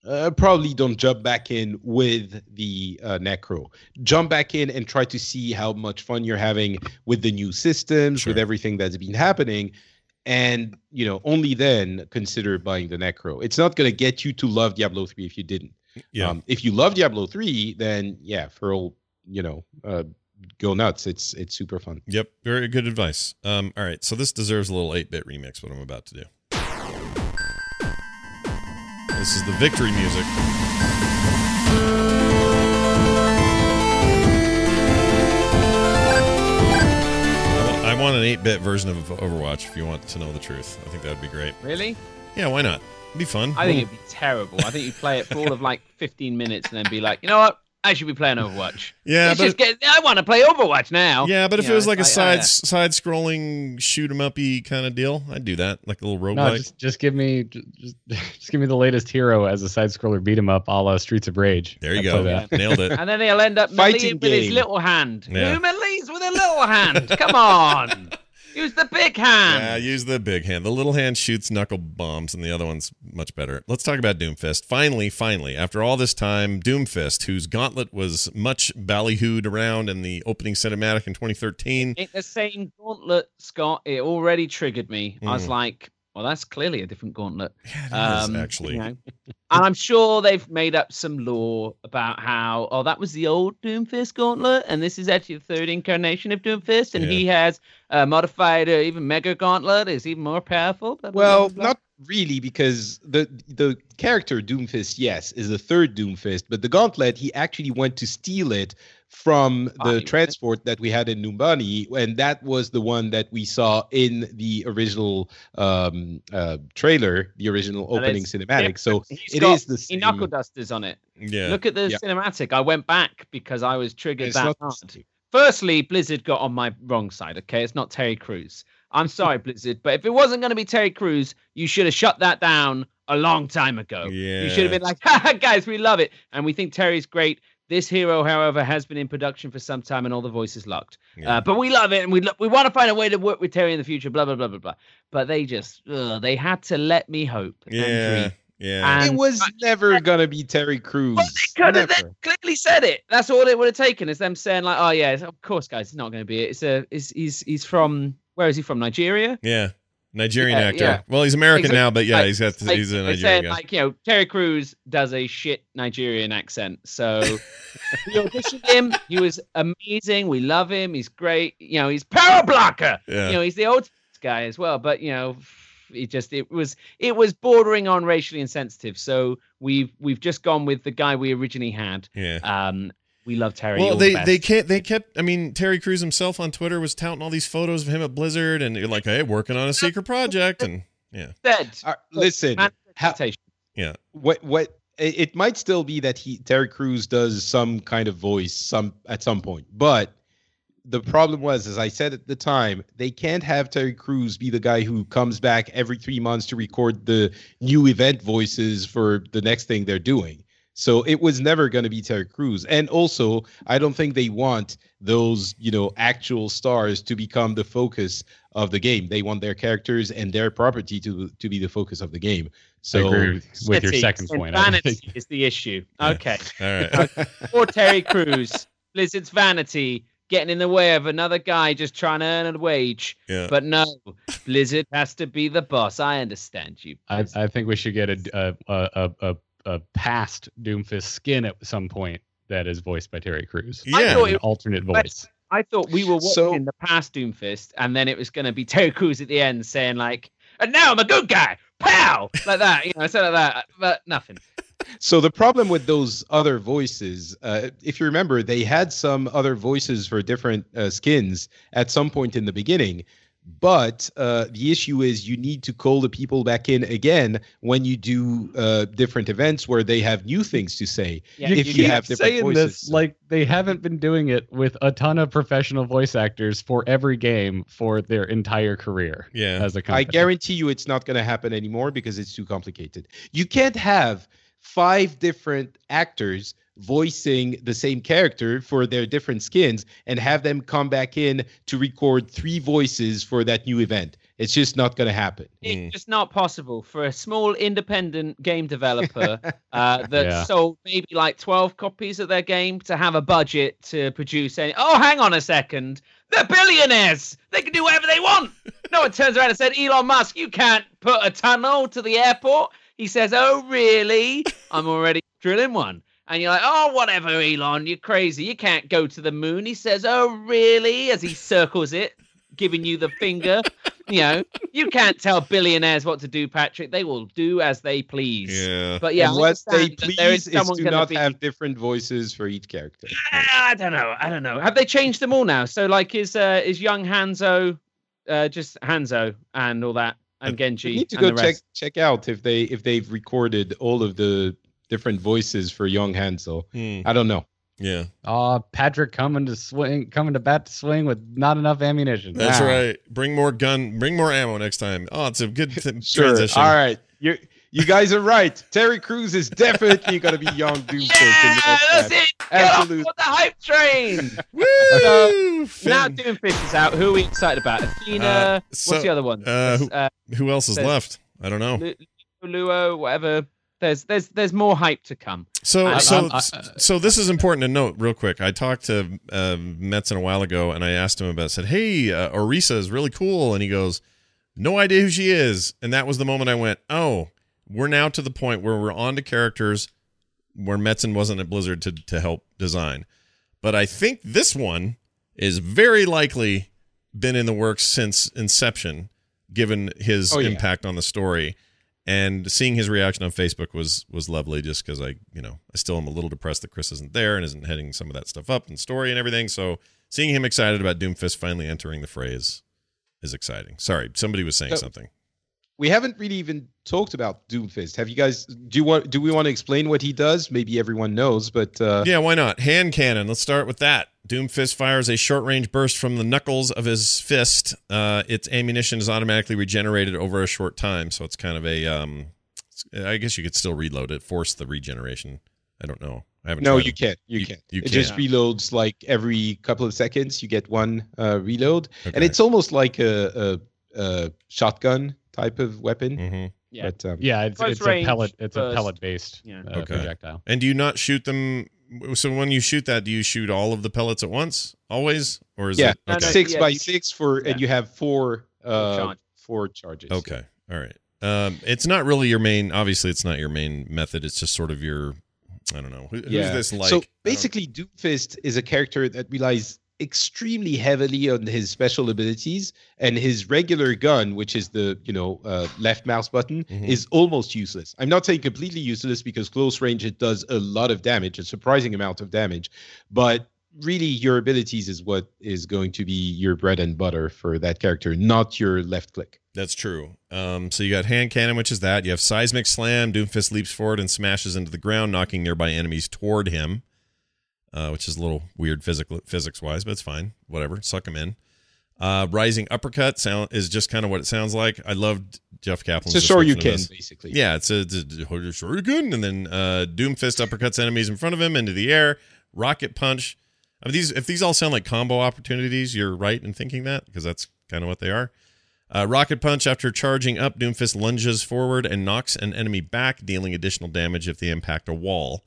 uh, probably don't jump back in with the uh, Necro. Jump back in and try to see how much fun you're having with the new systems, with everything that's been happening. And, you know, only then consider buying the Necro. It's not going to get you to love Diablo 3 if you didn't. yeah. Um, if you love Diablo 3, then yeah, for all, you know, uh, go nuts. It's it's super fun. Yep, very good advice. Um, all right, so this deserves a little 8-bit remix. What I'm about to do. This is the victory music. I want- an 8-bit version of Overwatch. If you want to know the truth, I think that would be great. Really? Yeah, why not? It'd be fun. I think it'd be terrible. I think you'd play it for all of like 15 minutes and then be like, you know what? I should be playing Overwatch. yeah, Let's but just get. I want to play Overwatch now. yeah, but if You it was know, like a it's I- side side scrolling shoot 'em uppy kind of deal, I'd do that, like a little roguelike. No, just just give me just, just just give me the latest hero as a side scroller beat 'em up, a la Streets of Rage. there you I'd go, play that. nailed it. And then he'll end up Fighting meleeing with his little hand. Yeah. Who melees with a little hand? Come on. Use the big hand. Yeah, use the big hand. The little hand shoots knuckle bombs, and the other one's much better. Let's talk about Doomfist. Finally, finally, after all this time, Doomfist, whose gauntlet was much ballyhooed around in the opening cinematic in 2013. Ain't the same gauntlet, Scott. It already triggered me. I was Mm. like, well, that's clearly a different gauntlet. Yeah, it Um, is, actually. you know. and I'm sure they've made up some lore about how, oh, that was the old Doomfist gauntlet, and this is actually the third incarnation of Doomfist, and Yeah. he has a modified, uh, even Mega Gauntlet, is even more powerful. blah, Well, blah, blah. not really, because the the character Doomfist, yes, is the third Doomfist, but the Gauntlet, he actually went to steal it from the he- transport that we had in Numbani, and that was the one that we saw in the original um, uh, trailer, the original opening it's cinematic. So He's it got- is the He same. knuckle dusters on it. Yeah. Look at the Yeah. cinematic. I went back because I was triggered It's that hard. Firstly, Blizzard got on my wrong side. Okay, it's not Terry Crews. I'm sorry, Blizzard, but if it wasn't going to be Terry Crews, you should have shut that down a long time ago. Yeah. You should have been like, "Haha, guys, we love it, and we think Terry's great. This hero, however, has been in production for some time, and all the voices locked. Yeah. Uh, but we love it, and we lo- we want to find a way to work with Terry in the future. Blah blah blah blah blah. But they just, ugh, they had to let me hope. yeah. dream. Yeah. And- it was never gonna be Terry Crews. Well, they could have clearly said it. That's all it would have taken is them saying like, "Oh yeah, of course, guys, it's not going to be it. It's a, is he's he's from where is he from? Nigeria. yeah. Nigerian Yeah, actor. yeah. Well, he's American Exactly. now, but yeah, Like- he's got Like, he's a Nigerian guy. like you know Terry Crews does a shit Nigerian accent, so we auditioned him. He was amazing. We love him. He's great. You know, he's power blocker. Yeah. You know, he's the old guy as well. But you know, it just it was it was bordering on racially insensitive. So we've we've just gone with the guy we originally had. yeah. Um, we love Terry. Well, all the they best. they can't they kept. I mean, Terry Crews himself on Twitter was touting all these photos of him at Blizzard, and you're like, hey, working on a secret project, and yeah, dead. Uh, listen, how, yeah, what what it it might still be that he Terry Crews does some kind of voice some at some point, but the problem was, as I said at the time, they can't have Terry Crews be the guy who comes back every three months to record the new event voices for the next thing they're doing. So it was never going to be Terry Crews. And also, I don't think they want those you know actual stars to become the focus of the game. They want their characters and their property to to be the focus of the game. So I agree with, with your second point. Vanity is the issue. Yeah. Okay. All right. Or Terry Crews, Blizzard's vanity getting in the way of another guy just trying to earn a wage. Yeah. But no, Blizzard has to be the boss. I understand you. I, I think we should get a a, a a a past Doomfist skin at some point that is voiced by Terry Crews. I yeah. thought An it- alternate voice. I thought we were watching So- the past Doomfist, and then it was going to be Terry Crews at the end saying like, "And now I'm a good guy." Pow, like that, you know, something like that. But nothing. So the problem with those other voices, uh, if you remember, they had some other voices for different uh, skins at some point in the beginning. But uh, the issue is you need to call the people back in again when you do uh, different events where they have new things to say. Yeah, you if keep you have different saying voices. this like they haven't been doing it with a ton of professional voice actors for every game for their entire career Yeah. as a I company. guarantee you it's not going to happen anymore because it's too complicated. You can't have five different actors voicing the same character for their different skins and have them come back in to record three voices for that new event. It's just not going to happen. Mm. It's just not possible for a small independent game developer uh, that Yeah. sold maybe like 12 copies of their game to have a budget to produce any. Oh, hang on a second. They're billionaires. They can do whatever they want. No one turns around and said, Elon Musk, you can't put a tunnel to the airport. He says, Oh, really? I'm already drilling one. And you're like, oh, whatever, Elon, you're crazy. You can't go to the moon. He says, oh, really? As he circles it, giving you the finger. you know, you can't tell billionaires what to do, Patrick. They will do as they please. Yeah. But yeah, and what they understand that there is please is someone to not be- have different voices for each character. I don't know. I don't know. Have they changed them all now? So like, is uh, is young Hanzo uh, just Hanzo and all that, and Genji? You need to go check check out if they if they've recorded all of the different voices for young Hansel. Hmm. I don't know. Yeah. Aw, Patrick coming to swing, coming to bat to swing with not enough ammunition. That's Ah. right. Bring more gun. Bring more ammo next time. Oh, it's a good th- Sure. transition. All right. You you guys are right. Terry Crews is definitely going to be young Doomfist. in the Yeah, next that's match. it. Get off on the hype train. Woo! now Finn. Doomfist is out. Who are we excited about? Athena. Uh, so, what's the other one? uh, who- uh, Who else is There's- left? I don't know. Lu- Luo, whatever. There's there's there's more hype to come. So, I- so, I'm- I- so this is important to note, real quick. I talked to uh, Metzen a while ago, and I asked him about. Said, "Hey, uh, Orisa is really cool," and he goes, "No idea who she is." And that was the moment I went, "Oh, we're now to the point where we're on to characters where Metzen wasn't at Blizzard to to help design." But I think this one is very likely been in the works since inception, given his Oh, yeah. impact on the story and seeing his reaction on Facebook was was lovely. Just because I, you know, I still am a little depressed that Chris isn't there and isn't heading some of that stuff up and story and everything. So seeing him excited about Doomfist finally entering the phrase is exciting. Sorry, somebody was saying So- something. We haven't really even talked about Doomfist. Have you guys? Do you want? Do we want to explain what he does? Maybe everyone knows, but uh, Yeah, why not? Hand cannon. Let's start with that. Doomfist fires a short range burst from the knuckles of his fist. Uh, its ammunition is automatically regenerated over a short time, so it's kind of a. Um, I guess you could still reload it, force the regeneration. I don't know. I haven't. no, you can't. You, You- can't. you it can't. It just reloads like every couple of seconds. You get one uh, reload, and it's almost like a, a, a shotgun type of weapon. Mhm. Yeah. But um, Yeah, it's, Close it's a pellet. It's a pellet based Yeah. uh, Okay. projectile. And do you not shoot them? So when you shoot that, do you shoot all of the pellets at once, always, or is yeah, it No, no, six yeah, by six for, yeah. and you have four uh, charge. four charges. Okay, all right. Um, it's not really your main. Obviously, it's not your main method. It's just sort of your. I don't know. Who, Who's this like? So don't- basically, Doomfist is a character that relies extremely heavily on his special abilities, and his regular gun, which is the you know uh, left mouse button, Mhm. is almost useless. I'm not saying completely useless because close range it does a lot of damage, a surprising amount of damage, but really your abilities is what is going to be your bread and butter for that character, not your left click. That's true. Um, so you got hand cannon, which is that. You have seismic slam. Doomfist leaps forward and smashes into the ground, knocking nearby enemies toward him, uh, which is a little weird physical physics wise, but it's fine. Whatever, suck him in. Uh, rising uppercut sound is just kind of what it sounds like. I loved Jeff Kaplan's. Sure you can basically. Yeah, it's a, it's a Shoryuken, and then uh, Doomfist uppercuts enemies in front of him into the air. Rocket punch. I mean, these if these all sound like combo opportunities, you're right in thinking that because that's kind of what they are. Uh, Rocket Punch, after charging up, Doomfist lunges forward and knocks an enemy back, dealing additional damage if they impact a wall.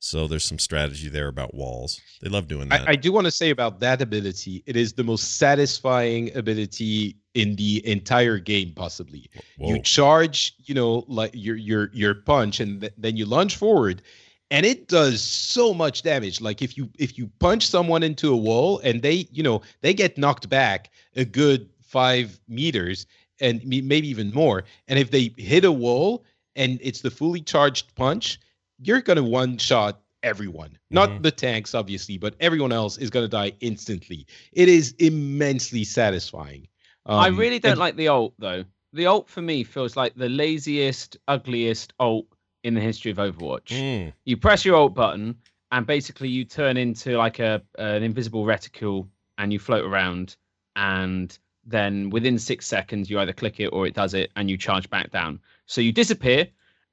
So there's some strategy there about walls. They love doing that. I, I do want to say about that ability, it is the most satisfying ability in the entire game, possibly. Whoa. You charge, you know, like your your your punch, and th- then you lunge forward, and it does so much damage. Like if you if you punch someone into a wall and they, you know, they get knocked back a good five meters and maybe even more, and if they hit a wall and it's the fully charged punch, you're gonna one shot everyone. Not Mhm. the tanks, obviously, but everyone else is gonna die instantly. It is immensely satisfying. I Um, really don't and- like the alt though. The alt for me feels like the laziest, ugliest alt in the history of Overwatch. Mm, You press your alt button, and basically you turn into like a an invisible reticule, and you float around, and then within six seconds you either click it or it does it, and you charge back down. So you disappear,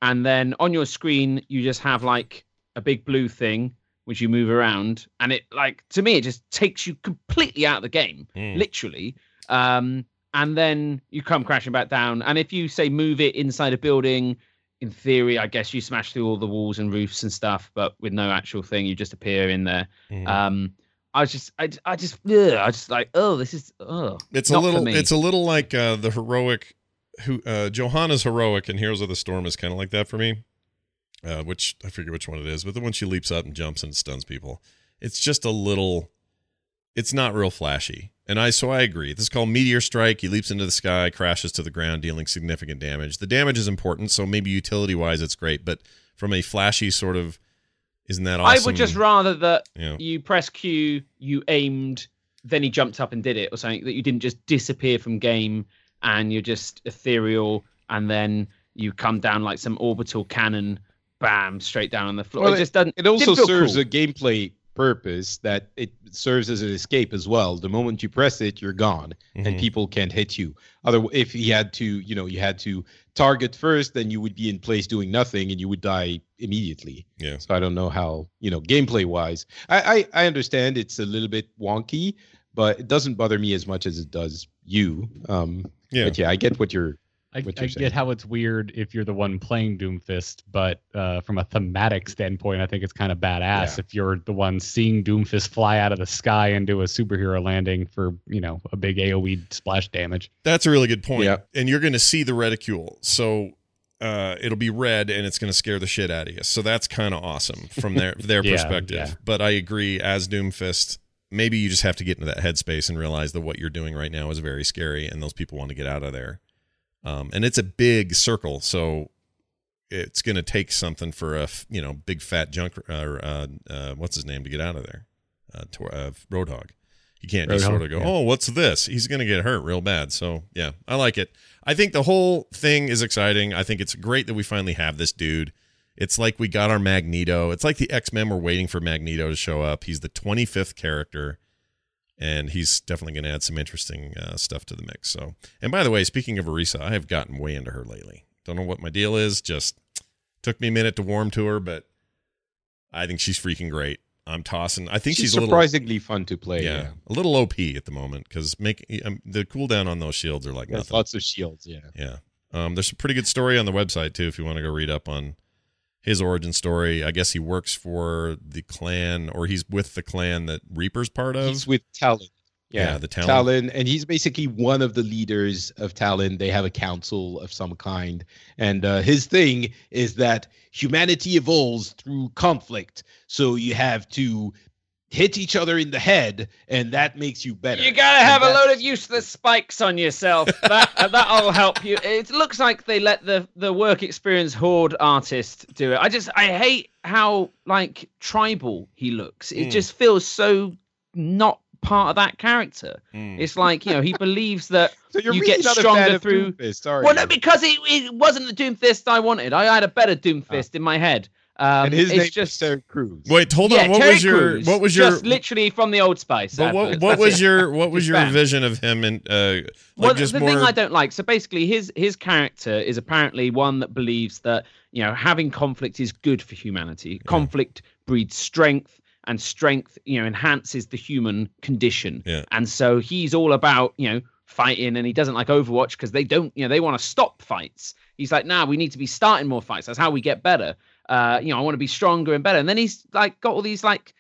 and then on your screen you just have like a big blue thing which you move around, and it like to me it just takes you completely out of the game mm. literally. Um, and then you come crashing back down. And if you say move it inside a building, in theory, I guess you smash through all the walls and roofs and stuff, but with no actual thing, you just appear in there. Mhm. Um, I was just, I, I just, ugh, I just like, oh, this is, oh, it's a little it's a little like uh, the heroic who uh johanna's heroic and heroes of the storm is kind of like that for me uh which i forget which one it is but the one she leaps up and jumps and stuns people. It's just a little it's not real flashy. And i so i agree. This is called meteor strike. He leaps into the sky crashes to the ground dealing significant damage. The damage is important so maybe utility wise it's great but from a flashy sort of isn't that awesome I would just rather that you know, you press Q, you aimed, then he jumped up and did it, or something that you didn't just disappear from game and you're just ethereal, and then you come down like some orbital cannon, bam, straight down on the floor. Well, it just doesn't. it also serves cool. a gameplay purpose that it serves as an escape as well. The moment you press it, you're gone, and mhm. people can't hit you. Other, if he had to, you know, you had to target first, then you would be in place doing nothing, and you would die immediately. yeah So I don't know how, you know, gameplay wise, I, I I understand it's a little bit wonky, but it doesn't bother me as much as it does you. Um, yeah but yeah, I get what you're. I, what you're get how it's weird if you're the one playing Doomfist, but uh, from a thematic standpoint, I think it's kind of badass Yeah. if you're the one seeing Doomfist fly out of the sky and do a superhero landing for you know a big AOE splash damage. That's a really good point. Yeah. And you're going to see the reticule. So uh, it'll be red and it's going to scare the shit out of you. So that's kind of awesome from their their Yeah, perspective. yeah. But I agree as Doomfist, maybe you just have to get into that headspace and realize that what you're doing right now is very scary and those people want to get out of there. Um, and it's a big circle, so it's going to take something for a you know big fat junk or uh, uh, what's his name to get out of there. Uh, Tor- uh, Roadhog. You can't just Roadhog, sort of go, yeah. oh, what's this? He's going to get hurt real bad. So yeah, I like it. I think the whole thing is exciting. I think it's great that we finally have this dude. It's like we got our Magneto. It's like the X Men were waiting for Magneto to show up. He's the 25th character, and he's definitely going to add some interesting uh, stuff to the mix. So, and by the way, speaking of Orisa, I have gotten way into her lately. Don't know what my deal is. Just took me a minute to warm to her, but I think she's freaking great. I'm tossing. I think she's, she's, a little surprisingly fun to play. yeah, Yeah, a little OP at the moment because make um, the cooldown on those shields are like There's nothing. lots of shields. Yeah. Yeah. Um, there's a pretty good story on the website too if you want to go read up on his origin story. I guess he works for the clan or he's with the clan that Reaper's part of. He's with Talon. Yeah, Yeah, the Talon. Talon, and he's basically one of the leaders of Talon. They have a council of some kind, and uh, his thing is that humanity evolves through conflict. So you have to hit each other in the head, and that makes you better. You gotta And have a that's- load of useless spikes on yourself. That that'll help you. It looks like they let the the work experience horde artist do it. I just I hate how like tribal he looks. It Mm. just feels so not part of that character. Mm. It's like you know he believes that. So you're you really get not a stronger fan of through- Doomfist, are Well, no, because it, it wasn't the Doomfist I wanted. I had a better Doomfist in my head. Um, and his it's name just is Terry Crews. Wait, hold yeah, on. What Terry was your Crews, what was your just literally from the Old Spice? but what what was it. your what was your band. vision of him and uh like well, just the more thing I don't like. So basically, his his character is apparently one that believes that you know having conflict is good for humanity. Conflict breeds strength, and strength, you know, enhances the human condition. Yeah. And so he's all about, you know, fighting and he doesn't like Overwatch because they don't, you know, they want to stop fights. He's like, nah, we need to be starting more fights. That's how we get better. Uh, you know, I want to be stronger and better. And then he's like got all these like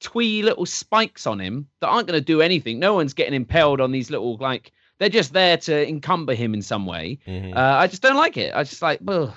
twee little spikes on him that aren't going to do anything. No one's getting impaled on these little like they're just there to encumber him in some way. Mhm. Uh, I just don't like it. I just like, ugh.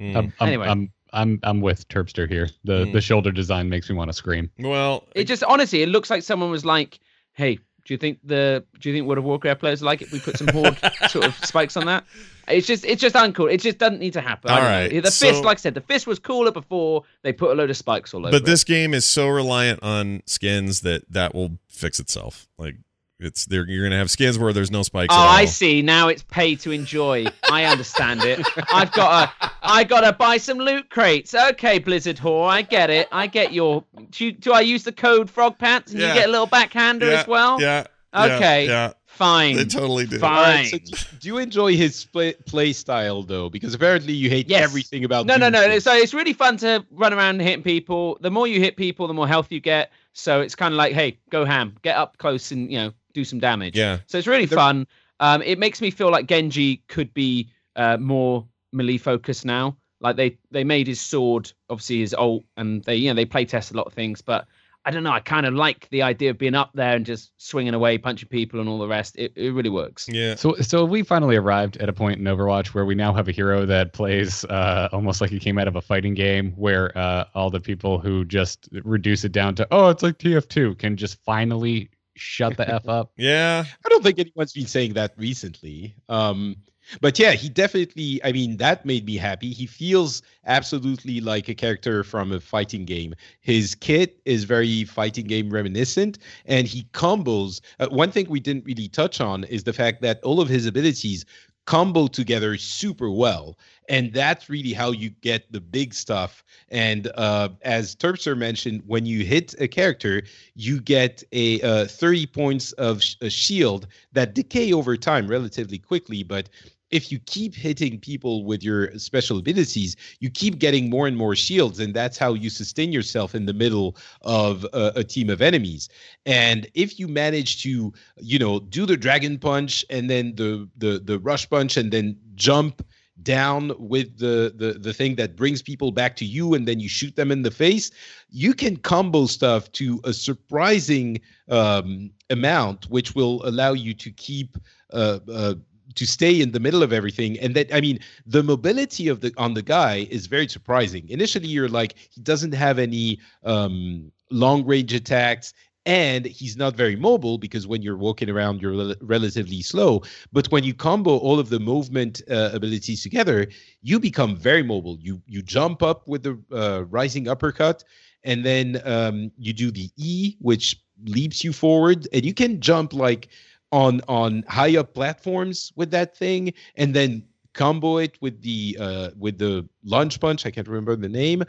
Mm. I'm, I'm, Anyway. I'm I'm I'm with Terpster here. The Mm. the shoulder design makes me want to scream. well, it just honestly, it looks like someone was like, "Hey, do you think the do you think World of Warcraft players like it? We put some horde sort of spikes on that." It's just it's just uncool. It just doesn't need to happen. All right. Know. The so- fist, like I said, the fist was cooler before they put a load of spikes all over. but it. this game is so reliant on skins that that will fix itself. Like it's there, you're gonna have skins where there's no spikes. Oh, at all. I see. Now it's pay to enjoy. I understand it. I've got to, I got to buy some loot crates. Okay, Blizzard whore, I get it. I get your. Do, you, do I use the code Frog Pants and Yeah. you get a little backhander Yeah, as well? Yeah. yeah, Okay. Yeah. Fine. They totally do. Fine. All right, so do, do you enjoy his play, play style though? Because apparently you hate Yes. everything about. No, no, no. Doomsday. So it's really fun to run around hitting people. The more you hit people, the more health you get. So it's kind of like, hey, go ham, get up close and you know do some damage. Yeah. So it's really The- fun. Um, it makes me feel like Genji could be uh, more melee focused now. Like they they made his sword obviously his ult, and they you know they play test a lot of things, but. I don't know. I kind of like the idea of being up there and just swinging away, punching people, and all the rest. It, it really works. Yeah. So so we finally arrived at a point in Overwatch where we now have a hero that plays uh, almost like he came out of a fighting game, where uh, all the people who just reduce it down to oh it's like TF2 can just finally shut the f up. Yeah. I don't think anyone's been saying that recently. Um, but yeah, he definitely. I mean, that made me happy. He feels absolutely like a character from a fighting game. His kit is very fighting game reminiscent, and he combos. Uh, one thing we didn't really touch on is the fact that all of his abilities combo together super well. And that's really how you get the big stuff. And uh, as terpster mentioned when you hit a character you get a uh, 30 points of sh- a shield that decay over time relatively quickly but if you keep hitting people with your special abilities you keep getting more and more shields and that's how you sustain yourself in the middle of a, a team of enemies. And if you manage to you know do the dragon punch and then the the the rush punch and then jump down with the, the the thing that brings people back to you and then you shoot them in the face you can combo stuff to a surprising um, amount which will allow you to keep uh, uh, to stay in the middle of everything. And that i mean the mobility of the on the guy is very surprising. Initially you're like he doesn't have any um long range attacks and he's not very mobile because when you're walking around you're rel- relatively slow. But when you combo all of the movement uh, abilities together you become very mobile. You you jump up with the uh, rising uppercut and then um, you do the e which leaps you forward and you can jump like on on high up platforms with that thing and then combo it with the uh with the lunge punch i can't remember the name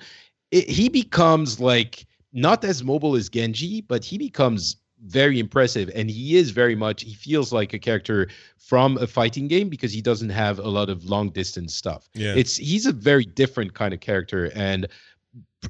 it, he becomes like not as mobile as genji but he becomes very impressive and he is very much he feels like a character from a fighting game because he doesn't have a lot of long distance stuff Yeah. it's he's a very different kind of character and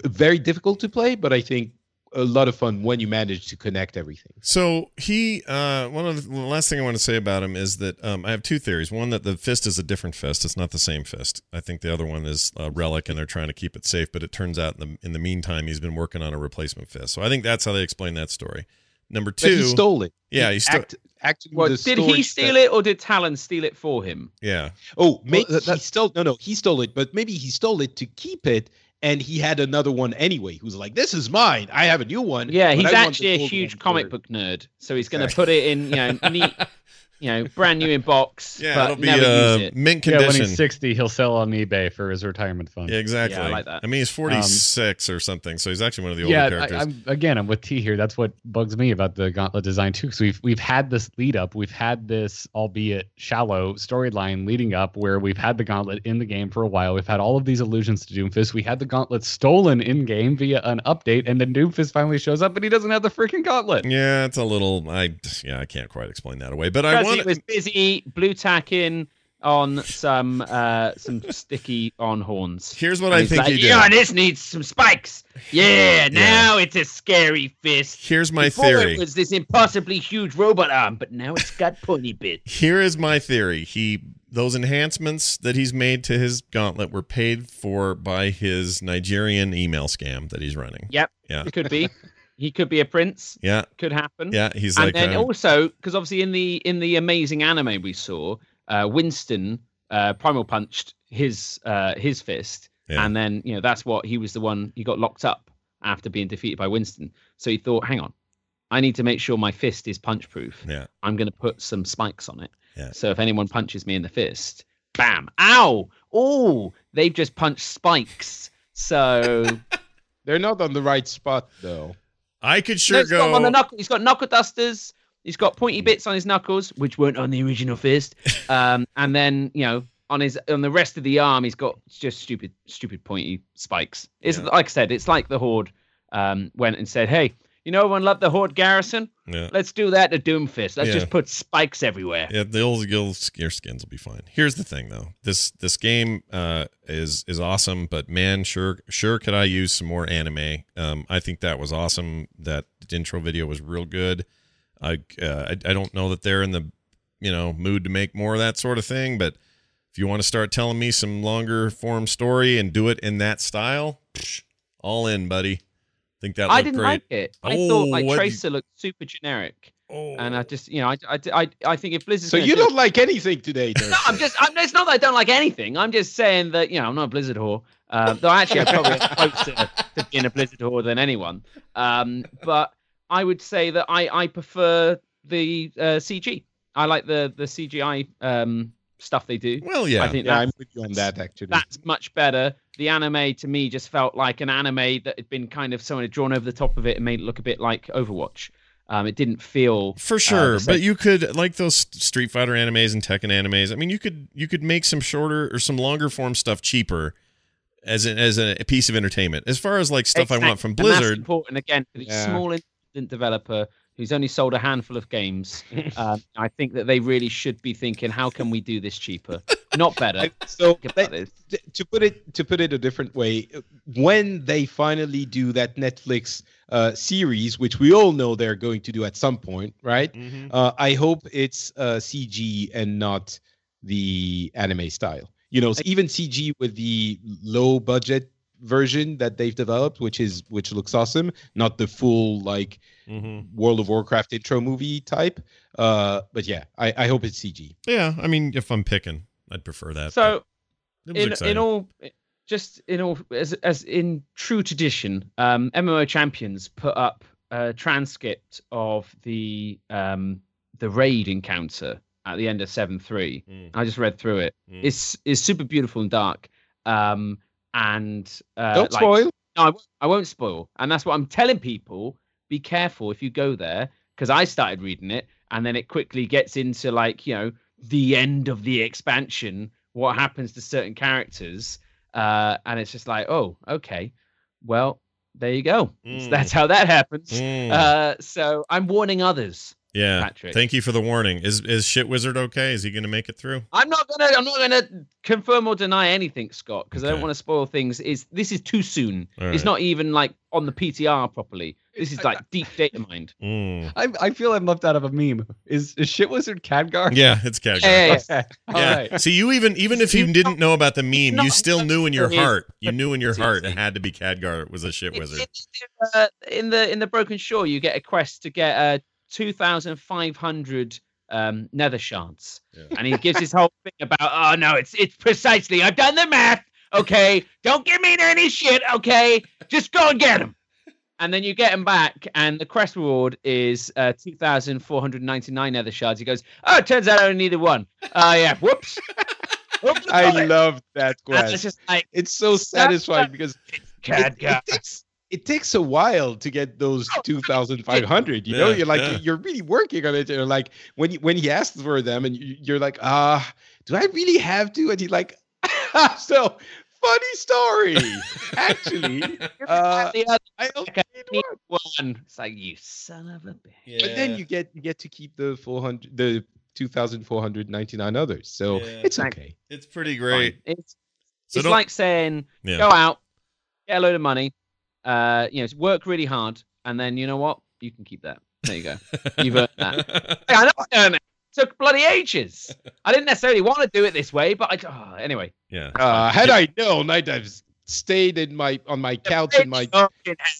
very difficult to play but i think a lot of fun when you manage to connect everything So he, uh, one of the, the last thing I want to say about him is that um, I have two theories. One that the fist is a different fist; it's not the same fist. I think the other one is a relic, and they're trying to keep it safe. But it turns out in the in the meantime, he's been working on a replacement fist. So I think that's how they explain that story. Number two, But he stole it Yeah, he stole- act, Well, did he steal that- it or did Talon steal it for him? yeah, Oh, maybe that- he stole. No, no, he stole it. But maybe he stole it to keep it, and he had another one anyway. Who's like, "This is mine. I have a new one." Yeah, he's I want the actually a huge comic for-" book nerd, so he's going to put it in, you know, neat, you know, brand new in box, yeah, but it'll be never uh, use it. mint Yeah, when he's 60, he'll sell on eBay for his retirement fund. Yeah, exactly. Yeah, I like that. I mean, he's forty six or something, so he's actually one of the older yeah, characters. I, I'm, again, I'm with T here. That's what bugs me about the Gauntlet design too. Because we've we've had this lead up, we've had this, albeit shallow, storyline leading up, where we've had the Gauntlet in the game for a while. We've had all of these allusions to Doomfist. We had the Gauntlet stolen in game via an update, and then Doomfist finally shows up, and he doesn't have the freaking Gauntlet. yeah, it's a little. I yeah, I can't quite explain that away, but I Want. was busy blue tacking, on some uh some sticky on horns. Here's what And I think like, he did. Yeah, this needs some spikes. Yeah, now it's a scary fist. Here's my Before theory. It was this impossibly huge robot arm, but now it's got pointy bits. Here is my theory. He those enhancements that he's made to his gauntlet were paid for by his Nigerian email scam that he's running. Yep. Yeah. It could be. He could be a prince. Yeah, Could happen. yeah. He's and like, And then uh, also because obviously in the in the amazing anime we saw, uh, Winston uh, primal punched his uh, his fist, Yeah. and then you know that's what he was the one he got locked up after being defeated by Winston. So he thought, hang on, I need to make sure my fist is punch proof. yeah, I'm going to put some spikes on it. Yeah. So if anyone punches me in the fist, bam, ow, oh, they've just punched spikes. So They're not on the right spot though. I could No, sure he's got 'em on go. the knuckle. He's got knuckle dusters. He's got pointy bits on his knuckles, which weren't on the original fist. Um, and then you know on his on the rest of the arm, he's got just stupid, stupid pointy spikes. It's Yeah. like I said, it's like the horde um, went and said, "Hey, you know, everyone loved the horde garrison. Yeah. Let's do that to Doomfist. Let's Yeah. just put spikes everywhere." Yeah, the old your skins will be fine. Here's the thing though. This this game uh is is awesome, but man, sure sure could I use some more anime. Um I think that was awesome. That intro video was real good. I uh, I, I don't know that they're in the you know mood to make more of that sort of thing, but if you want to start telling me some longer form story and do it in that style, psh, all in, buddy. Think that I didn't great. like it. I Oh, thought like what- Tracer looked super generic, Oh. and I just you know I I I, I think if Blizzard So you don't like anything today, No, I'm just. I'm, it's not that I don't like anything. I'm just saying that you know I'm not a Blizzard whore. Um, though actually I'm probably closer to being a Blizzard whore than anyone. Um, but I would say that I I prefer the uh, CG. I like the the CGI um, stuff they do. well, yeah. I think Yeah, that's, I'm with you on that actually. that's much better. The anime to me just felt like an anime that had been kind of someone had drawn over the top of it and made it look a bit like Overwatch. Um, it didn't feel For sure, Uh, but you could like those Street Fighter animes and Tekken animes. I mean, you could you could make some shorter or some longer form stuff cheaper as an as a piece of entertainment. As far as like stuff I want from And that's Blizzard, important again for the Yeah. small independent developer who's only sold a handful of games. um, I think that they really should be thinking, how can we do this cheaper, not better? I- so they- this. to put it to put it a different way, when they finally do that Netflix uh, series, which we all know they're going to do at some point, right? Mm-hmm. Uh, I hope it's uh, CG and not the anime style. You know, even CG with the low budget version that they've developed, which is which looks awesome, not the full like Mm-hmm. World of Warcraft intro movie type. Uh, but yeah, I, I hope it's CG. yeah. I mean, if I'm picking, I'd prefer that. So but it was in, exciting. in all just in all as as in true tradition um mmo champions put up a transcript of the um the raid encounter at the end of 7-3 Mm. i just read through it Mm. it's it's super beautiful and dark um and uh Don't like- spoil. no, I I won't spoil. And that's what I'm telling people. Be careful if you go there, because I started reading it, and then it quickly gets into like you know the end of the expansion, what happens to certain characters, uh, and it's just like, oh, okay, well, there you go. Mm. That's how that happens. Mm. Uh, so I'm warning others. Yeah, Patrick. Thank you for the warning. Is is shit wizard okay? Is he going to make it through? I'm not gonna I'm not gonna confirm or deny anything, Scott, because okay. I don't want to spoil things. Is this is too soon? Right. It's not even like on the PTR properly. This is like deep data mind. Mm. I, I feel I'm left out of a meme. Is, is shit wizard Khadgar? Yeah, it's Khadgar. Yeah, yeah, yeah. yeah. So you even even if you didn't know about the meme, you still knew in your heart. You knew in your heart it had to be Khadgar. Was a shit wizard. Uh, in the in the Broken Shore, you get a quest to get a 2,500 um, nether shards. Yeah. And he gives his whole thing about, oh, no, it's, it's precisely, I've done the math. Okay. Don't give me any shit. Okay. Just go and get them. And then you get them back, and the quest reward is uh, 2,499 nether shards. He goes, oh, it turns out I only needed one. Oh, uh, yeah. Whoops. Whoops I love that quest. It's, like, it's so satisfying because it, it, it, takes it takes a while to get those 2500 you know Yeah, you're like yeah. you're really working on it you're like when he, when he asks for them and you, you're like ah do i really have to and he's like so funny story actually uh i only Okay. need one one. It's like, you son of a bitch. but then you get you get to keep the 400 the 2,499 others. So Yeah. it's Thank- okay. It's pretty Fine. great. It's So it's like saying Yeah. go out, get a load of money, uh, you know, work really hard, and then you know what? You can keep that. There you go. You've earned that. Hey, I know I earned it. Took bloody ages. I didn't necessarily want to do it this way, but I. Oh, anyway. yeah. Uh, had I known, I'd have stayed in my on my couch in my.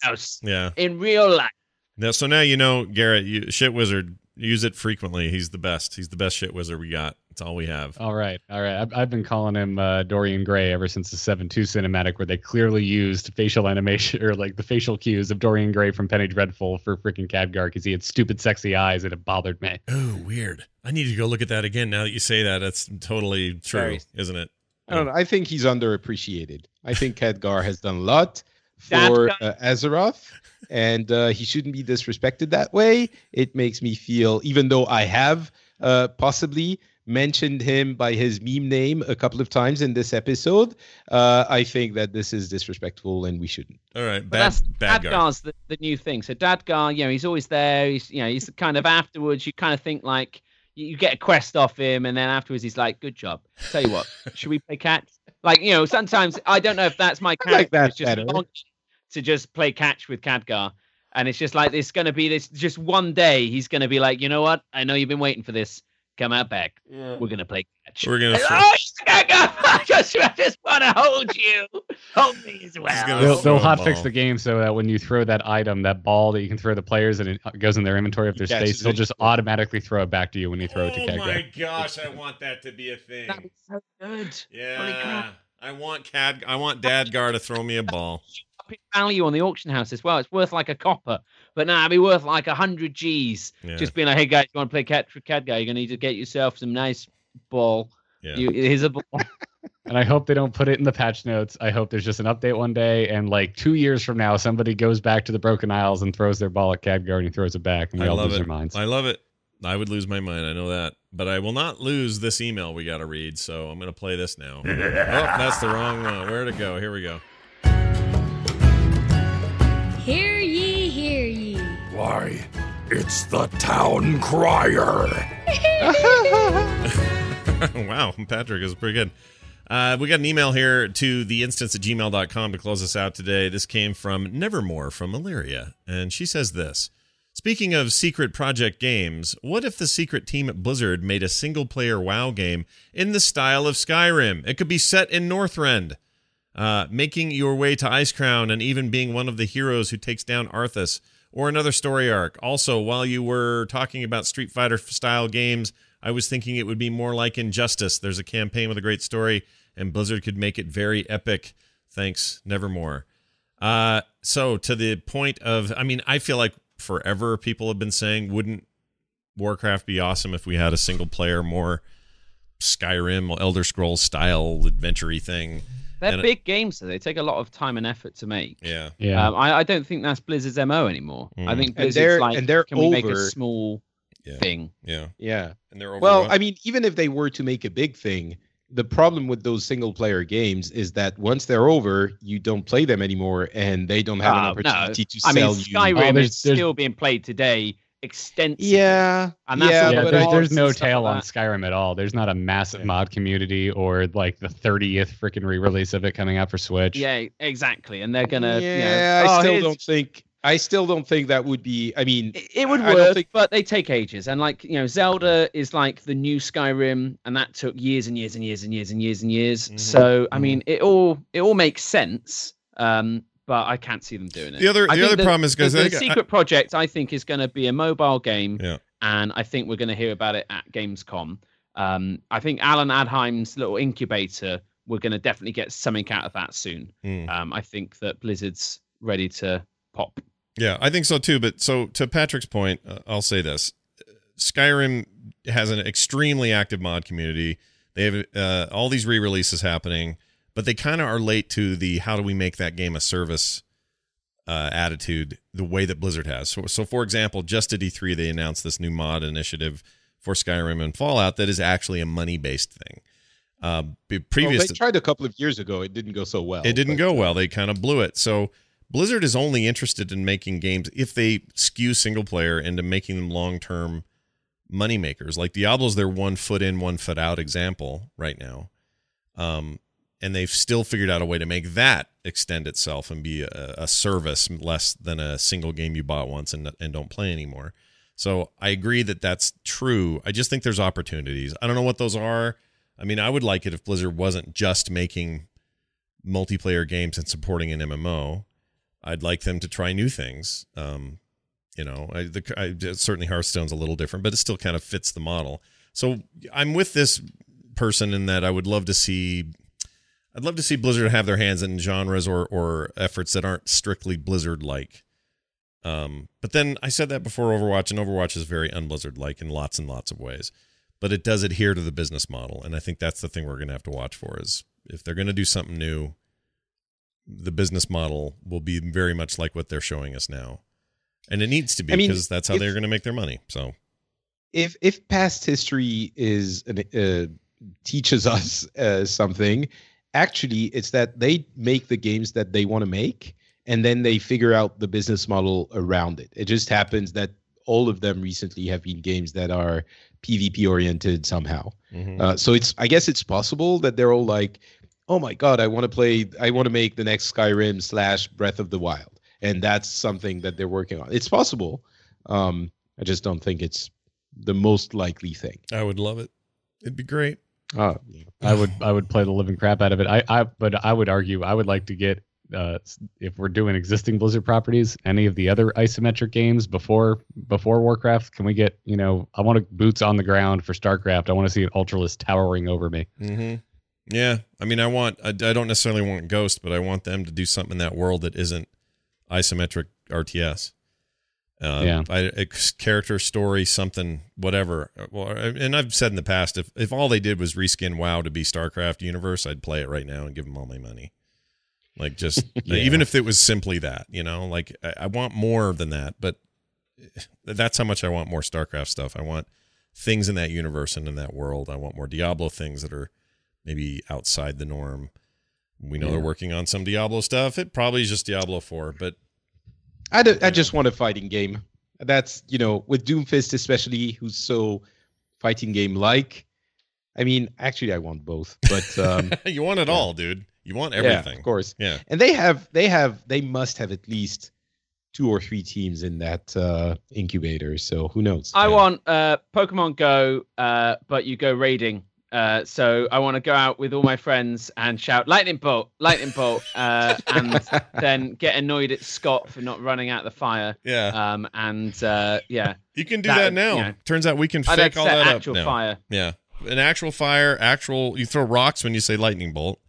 house Yeah. in real life. Now, so now you know, Garrett, you, shit wizard, use it frequently. He's the best. He's the best shit wizard we got. It's all we have. All right, all right. I've, I've been calling him uh, Dorian Gray ever since the seven two cinematic, where they clearly used facial animation or like the facial cues of Dorian Gray from Penny Dreadful for freaking Khadgar because he had stupid, sexy eyes and it bothered me. Oh, weird. I need to go look at that again. Now that you say that, that's totally true, Very- isn't it? I don't know. I think he's underappreciated. I think Khadgar has done a lot That for guy- uh, Azeroth, and uh, he shouldn't be disrespected that way. It makes me feel, even though I have uh, possibly mentioned him by his meme name a couple of times in this episode, uh, I think that this is disrespectful and we shouldn't. All right. But Bad, that's bad. Dadgar's the, the new thing. So Dadgar, you know, he's always there. He's you know, he's kind of afterwards. You kind of think like you, you get a quest off him, and then afterwards he's like, "Good job." Tell you what, should we play catch? Like you know, sometimes I don't know if that's my character. like that just better. to just play catch with Khadgar. And it's just like it's going to be this. Just one day, he's going to be like, you know what? I know you've been waiting for this. Come out back. Yeah. We're going to play catch. We're gonna. Oh, Khadgar! I just, I just want to hold you. Hold me as well. gonna They'll, throw they'll hot fix the game so that when you throw that item, that ball that you can throw the players and it uh, goes in their inventory if there's catches space, they'll just automatically throw it back to you when you throw it to oh Khadgar. my gosh, I want that to be a thing. That'd be so good. Yeah. I want Cad. I want Dadgar to throw me a ball. Value on the auction house as well. It's worth like a copper, but now it'd be worth like a hundred G's. Yeah. Just being like, hey guys, you want to play cat for cat guy? You're gonna need to get yourself some nice ball. yeah. You, here's a ball. And I hope they don't put it in the patch notes. I hope there's just an update one day, and like two years from now, somebody goes back to the Broken Isles and throws their ball at Khadgar and he throws it back, and we I all love lose it. our minds. I love it. I would lose my mind. I know that, but I will not lose this email we got to read. So I'm going to play this now. oh, that's the wrong one. Where to go? Here we go. Why, it's the town crier. wow, Patrick is pretty good. Uh, we got an email here to the instance at gmail.com to close us out today. This came from Nevermore from Illyria, and she says this. Speaking of secret project games, what if the secret team at Blizzard made a single player WoW game in the style of Skyrim? It could be set in Northrend, uh, making your way to Icecrown and even being one of the heroes who takes down Arthas, or another story arc. Also, while you were talking about Street Fighter style games, I was thinking it would be more like Injustice. There's a campaign with a great story, and Blizzard could make it very epic. Thanks, Nevermore. Uh, so to the point of, I mean, I feel like forever people have been saying, wouldn't Warcraft be awesome if we had a single player, more Skyrim, Elder Scrolls style adventure thing? They're And- big games, so they take a lot of time and effort to make. Yeah. yeah. Um, I, I don't think that's Blizzard's mo anymore. I Mm. think And Blizzard's they're- like, and they're can we make a small Yeah. thing? Yeah. Yeah. And they're over Well, what? I mean, even if they were to make a big thing, the problem with those single player games is that once they're over, you don't play them anymore, and they don't have an Oh, no. opportunity to I mean, sell you. Skyrim Oh, there's- is there's- still being played today extensively. Yeah, And that's yeah, yeah, but there's, there's no tail on that. Skyrim at all. There's not a massive Yeah. mod community or like the 30th freaking re-release of it coming out for Switch. Yeah, exactly. And they're gonna. you know, yeah, "Oh, I still don't think. I still don't think that would be. I mean, It, it would work, think- but they take ages. And like you know, Zelda is like the new Skyrim, and that took years and years and years and years and years and years. Mhm. So I mean, it all it all makes sense. Um, but I can't see them doing it. The other- I the other problem is, the, the I think I- secret project I think is going to be a mobile game, Yeah. and I think we're going to hear about it at Gamescom. Um, I think Allen Adham's little incubator, we're going to definitely get something out of that soon. Mm. Um, I think that Blizzard's ready to pop. Yeah, I think so too. But so to Patrick's point, uh, I'll say this: Skyrim has an extremely active mod community. They have uh, all these re-releases happening, but they kind of are late to the how do we make that game a service uh, attitude the way that Blizzard has. So, so for example, just at E3 they announced this new mod initiative for Skyrim and Fallout that is actually a money-based thing. Uh, be- well, previous they tried a couple of years ago. It didn't go so well. it didn't but, go well. They kind of blew it. So Blizzard is only interested in making games if they skew single player into making them long term money makers. Like Diablo's their one foot in, one foot out example right now. Um, and they've still figured out a way to make that extend itself and be a, a service less than a single game you bought once and, and don't play anymore. So I agree that that's true. I just think there's opportunities. I don't know what those are. I mean, I would like it if Blizzard wasn't just making multiplayer games and supporting an MMO. I'd like them to try new things. Um, you know, I, the, I, certainly Hearthstone's a little different, but it still kind of fits the model. So I'm with this person in that I would love to see. I'd love to see Blizzard have their hands in genres or or efforts that aren't strictly Blizzard like. Um, but then I said that before Overwatch, and Overwatch is very unblizzard like in lots and lots of ways. But it does adhere to the business model, and I think that's the thing we're going to have to watch for. Is if they're going to do something new, the business model will be very much like what they're showing us now, and it needs to be I mean, because that's how if- they're going to make their money. So if if past history is an, uh, teaches us uh, something, actually, it's that they make the games that they want to make, and then they figure out the business model around it. It just happens that all of them recently have been games that are PvP oriented somehow. mhm. Uh, so it's I guess it's possible that they're all like, oh my god, I want to play, I want to make the next Skyrim slash Breath of the Wild, and that's something that they're working on. It's possible. Um, I just don't think it's the most likely thing. I would love it. It'd be great. Uh, I would I would play the living crap out of it. I, I but I would argue I would like to get uh if we're doing existing Blizzard properties, any of the other isometric games before before Warcraft, can we get, you know, I want to boots on the ground for StarCraft. I want to see an Ultralisk towering over me. Mm-hmm. Yeah, I mean, I want. I, I don't necessarily want Ghost, but I want them to do something in that world that isn't isometric RTS. Uh, Yeah. I, a character story, something, whatever. Well, and I've said in the past, if if all they did was reskin WoW to be StarCraft universe, I'd play it right now and give them all my money. Like just Yeah. even if it was simply that, you know, like I, I want more than that, but that's how much I want more StarCraft stuff. I want things in that universe and in that world. I want more Diablo things that are maybe outside the norm. We know Yeah. they're working on some Diablo stuff. It probably is just Diablo 4, but I, d- I just want a fighting game. That's you know with Doomfist especially, who's so fighting game like. I mean, actually, I want both, but um, you want it Yeah. all, dude. You want yeah, everything. of course. Yeah. and they have they have they must have at least two or three teams in that uh incubator so who knows I Yeah. want uh, Pokemon Go, uh, but you go raiding. Uh, so I want to go out with all my friends and shout lightning bolt, lightning bolt, uh, and then get annoyed at Scott for not running out the fire. Yeah. Um, and uh, yeah, you can do that that, now. you know- Turns out we can I'd fake all that up actual now. fire. Yeah. An actual fire, actual you throw rocks when you say lightning bolt,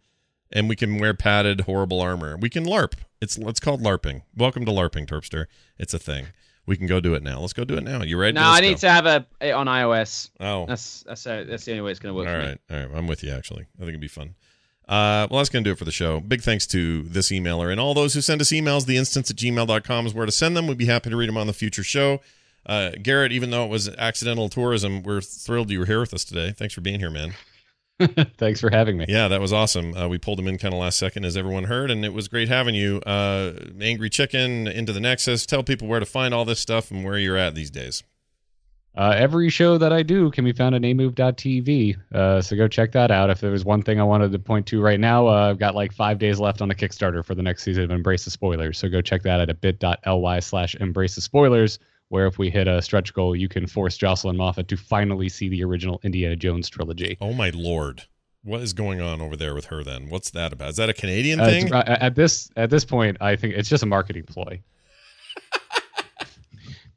and we can wear padded horrible armor. We can LARP. It's it's called LARPing. Welcome to LARPing, Turpster. It's a thing. We can go do it now. Let's go do it now. You ready? No, Let's I need go. to have a it on iOS. Oh. That's that's uh, that's the only way it's going to All work me. right, all right. I'm with you. Actually, I think it'd be fun. Uh, well, that's going to do it for the show. Big thanks to this emailer and all those who send us emails. The instance at gmail.com is where to send them. We'd be happy to read them on the future show. Uh, Garrett, even though it was accidental tourism, we're thrilled you were here with us today. Thanks for being here, man. Thanks for having me. Yeah, that was awesome. Uh, we pulled him in kind of last second, as everyone heard, and it was great having you. Uh, Angry Chicken, Into the Nexus. Tell people where to find all this stuff and where you're at these days. Uh, every show that I do can be found at amove.tv. Uh, so go check that out. If there was one thing I wanted to point to right now, uh, I've got like five days left on the Kickstarter for the next season of Embrace the Spoilers. So go check that out at a bit.ly slash embrace the spoilers, where if we hit a stretch goal, you can force Jocelyn Moffat to finally see the original Indiana Jones trilogy. Oh, my Lord. What is going on over there with her then? What's that about? Is that a Canadian Uh, thing? uh, at this at this point, I think it's just a marketing ploy.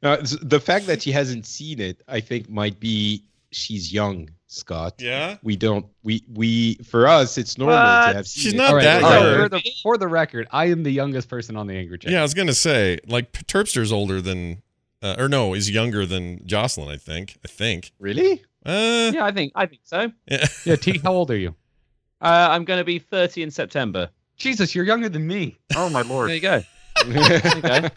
Now, the fact that she hasn't seen it i think might be she's young scott Yeah? we don't we we for us it's normal What? to have seen She's it. not All right, that all right, young. for, the, for the record, I am the youngest person on the Angry Chicken. Yeah, I was gonna say like Turpster's older than, uh, or no, is younger than Jocelyn. I think. I think. really Uh, Yeah, I think I think so. yeah. Yeah, T, how old are you? Uh, I'm going to be 30 in September. Jesus, you're younger than me. Oh my lord. There you go. There you go.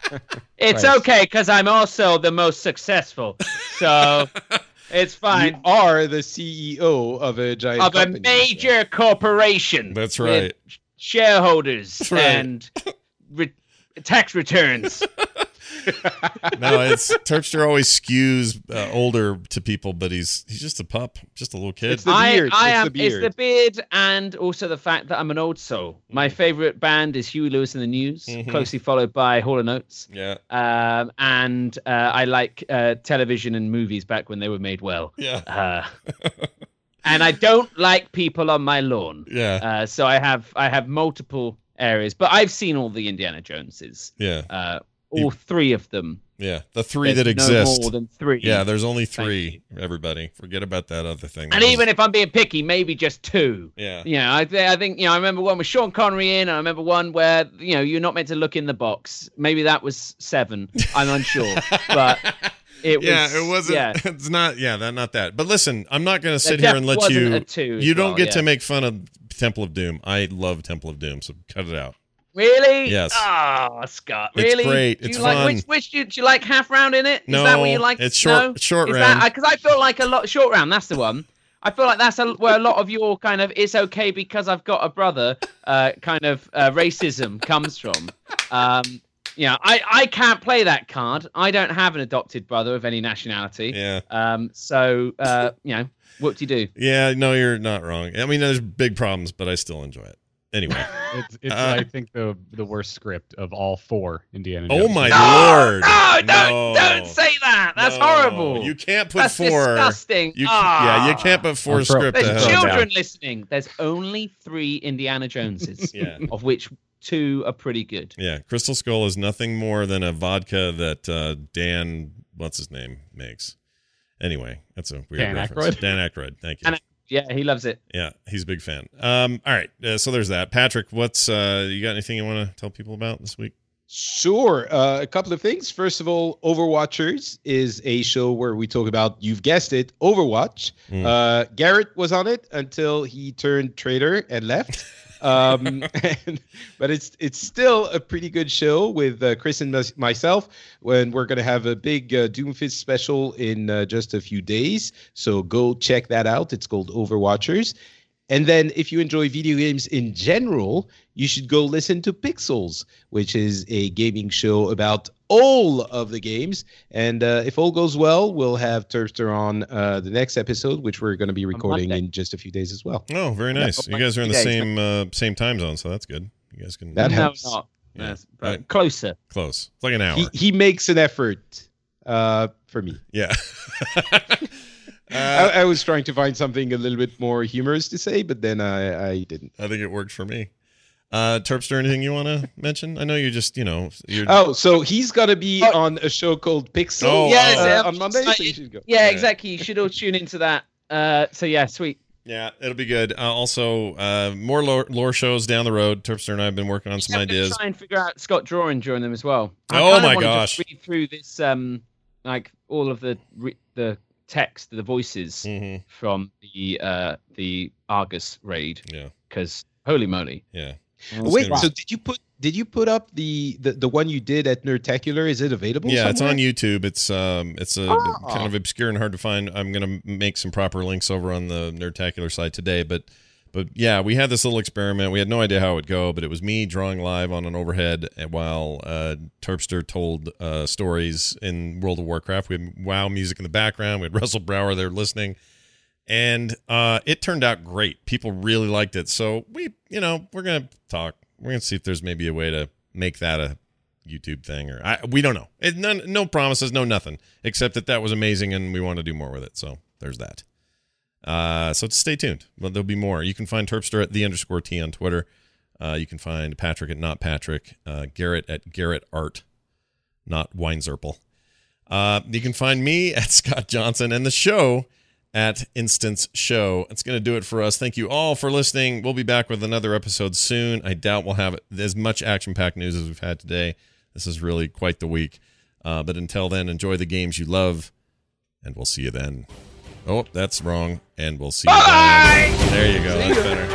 It's Christ. okay because I'm also the most successful, so it's you fine. are the ceo of a giant Of a company, so- major corporation. That's right. shareholders That's right. and re- tax returns. no, it's Turpster always skews uh, older to people, but he's he's just a pup, just a little kid. It's the I, beard. I It's am. the beard. It's the beard, and also the fact that I'm an old soul. My favorite band is Huey Lewis and the News, Mhm. closely followed by Hall and Oates. yeah, Um, and uh, I like uh, television and movies back when they were made well. yeah, Uh, and I don't like people on my lawn. yeah, Uh, so I have I have multiple areas, but I've seen all the Indiana Joneses, yeah, uh, You- all three of them. yeah. The three There's that no exist. more than three. Yeah, there's only three. Everybody, forget about that other thing. and was- even if I'm being picky, maybe just two. yeah, You know, I, th- I think you know. I remember one with Sean Connery in. I remember one where you know you're not meant to look in the box. Maybe that was seven. I'm unsure, but it was. yeah, it wasn't. Yeah, It's not. Yeah, that not that. But listen, I'm not going to sit here and let you. You don't well, get yeah. to make fun of Temple of Doom. I love Temple of Doom, so cut it out. Really? Yes. Ah, Scott. Really? It's great. Do It's you like, fun. Which, which do you, do you like half round in it? Is No, that what you like? it's short- No? short Is round. Because I feel like a lot short round. That's the one. I feel like that's a, where a lot of your kind of it's okay because I've got a brother uh, kind of uh, racism comes from. Um, yeah, I, I can't play that card. I don't have an adopted brother of any nationality. Yeah, Um, so uh, you know, what do you do? yeah. No, you're not wrong. I mean, there's big problems, but I still enjoy it. Anyway. It's, it's Uh, I think the the worst script of all four Indiana Jones. oh my No, lord! No, don't No. don't say that. That's No. horrible. You can't put That's four. disgusting. You, Ah. yeah, you can't put four I'm pro- script There's ahead. Throw it children down. listening. There's only three Indiana Joneses, Yeah. of which two are pretty good. Yeah, Crystal Skull is nothing more than a vodka that uh, Dan, what's his name, makes. Anyway, that's a weird Dan reference. Aykroyd? Dan Aykroyd. Thank you. Dan Yeah, he loves it. Yeah, he's a big fan. Um, all right, uh, so there's that. Patrick, what's uh, you got anything you want to tell people about this week? Sure. Uh, a couple of things. First of all, Overwatchers is a show where we talk about, you've guessed it, Overwatch. Mm. Uh, Garrett was on it until he turned traitor and left. um, and- but it's it's still a pretty good show with uh, Chris and mys- myself. When we're gonna have a big uh, Doomfist special in uh, just a few days, so go check that out. It's called Overwatchers. And then, if you enjoy video games in general, you should go listen to Pixels, which is a gaming show about all of the games. And uh, if all goes well, we'll have Turpster on uh, the next episode, which we're going to be recording in just a few days as well. Oh, very nice. oh, You guys are in the days. same uh, same time zone, so that's good. You guys can That no, helps. not. Yeah. Yes, but Right. closer. close. It's like an hour. He, he makes an effort uh, for me. yeah. I, uh, I was trying to find something a little bit more humorous to say, but then I, I didn't. I think it worked for me. Uh, Turpster, anything you want to mention? I know you just, you know, you're. Oh, so he's going to be Oh. on a show called Pixel Oh, Yes, oh. uh, yeah, on Monday. So you should go. Yeah, Yeah. exactly. You should all tune into that. Uh, so yeah, sweet. Yeah, it'll be good. Uh, also, uh, more lore, lore shows down the road. Turpster and I have been working on some I'm gonna ideas. Try and figure out Scott drawing during them as well. I Oh my gosh. Just read through this, um, like all of the re- the text, the voices hmm from the uh the Argus raid, Yeah, because holy moly. yeah. Wait, so did you put did you put up the, the the one you did at Nerdtacular? Is it available? Yeah, it's on YouTube. It's um, it's a Oh. kind of obscure and hard to find. I'm gonna make some proper links over on the Nerdtacular site today, but but yeah, we had this little experiment. We had no idea how it would go, but it was me drawing live on an overhead while uh, Turpster told uh, stories in World of Warcraft. We had WoW music in the background. We had Russell Brower there listening, and uh, it turned out great. People really liked it. So we, you know, we're gonna talk. We're gonna see if there's maybe a way to make that a YouTube thing, or I, we don't know. It, none, no promises, no nothing, except that that was amazing, and we want to do more with it. So there's that. Uh, so stay tuned. But there'll be more. You can find Turpster at the underscore T on Twitter. Uh, you can find Patrick at not Patrick, uh, Garrett at Garrett Art, not Weinzierl. Uh, you can find me at Scott Johnson and the show at Instance Show. It's going to do it for us. Thank you all for listening. We'll be back with another episode soon. I doubt we'll have as much action packed news as we've had today. This is really quite the week. Uh, but until then, enjoy the games you love, and we'll see you then. Oh, that's wrong. And we'll see you then. There you go. That's better.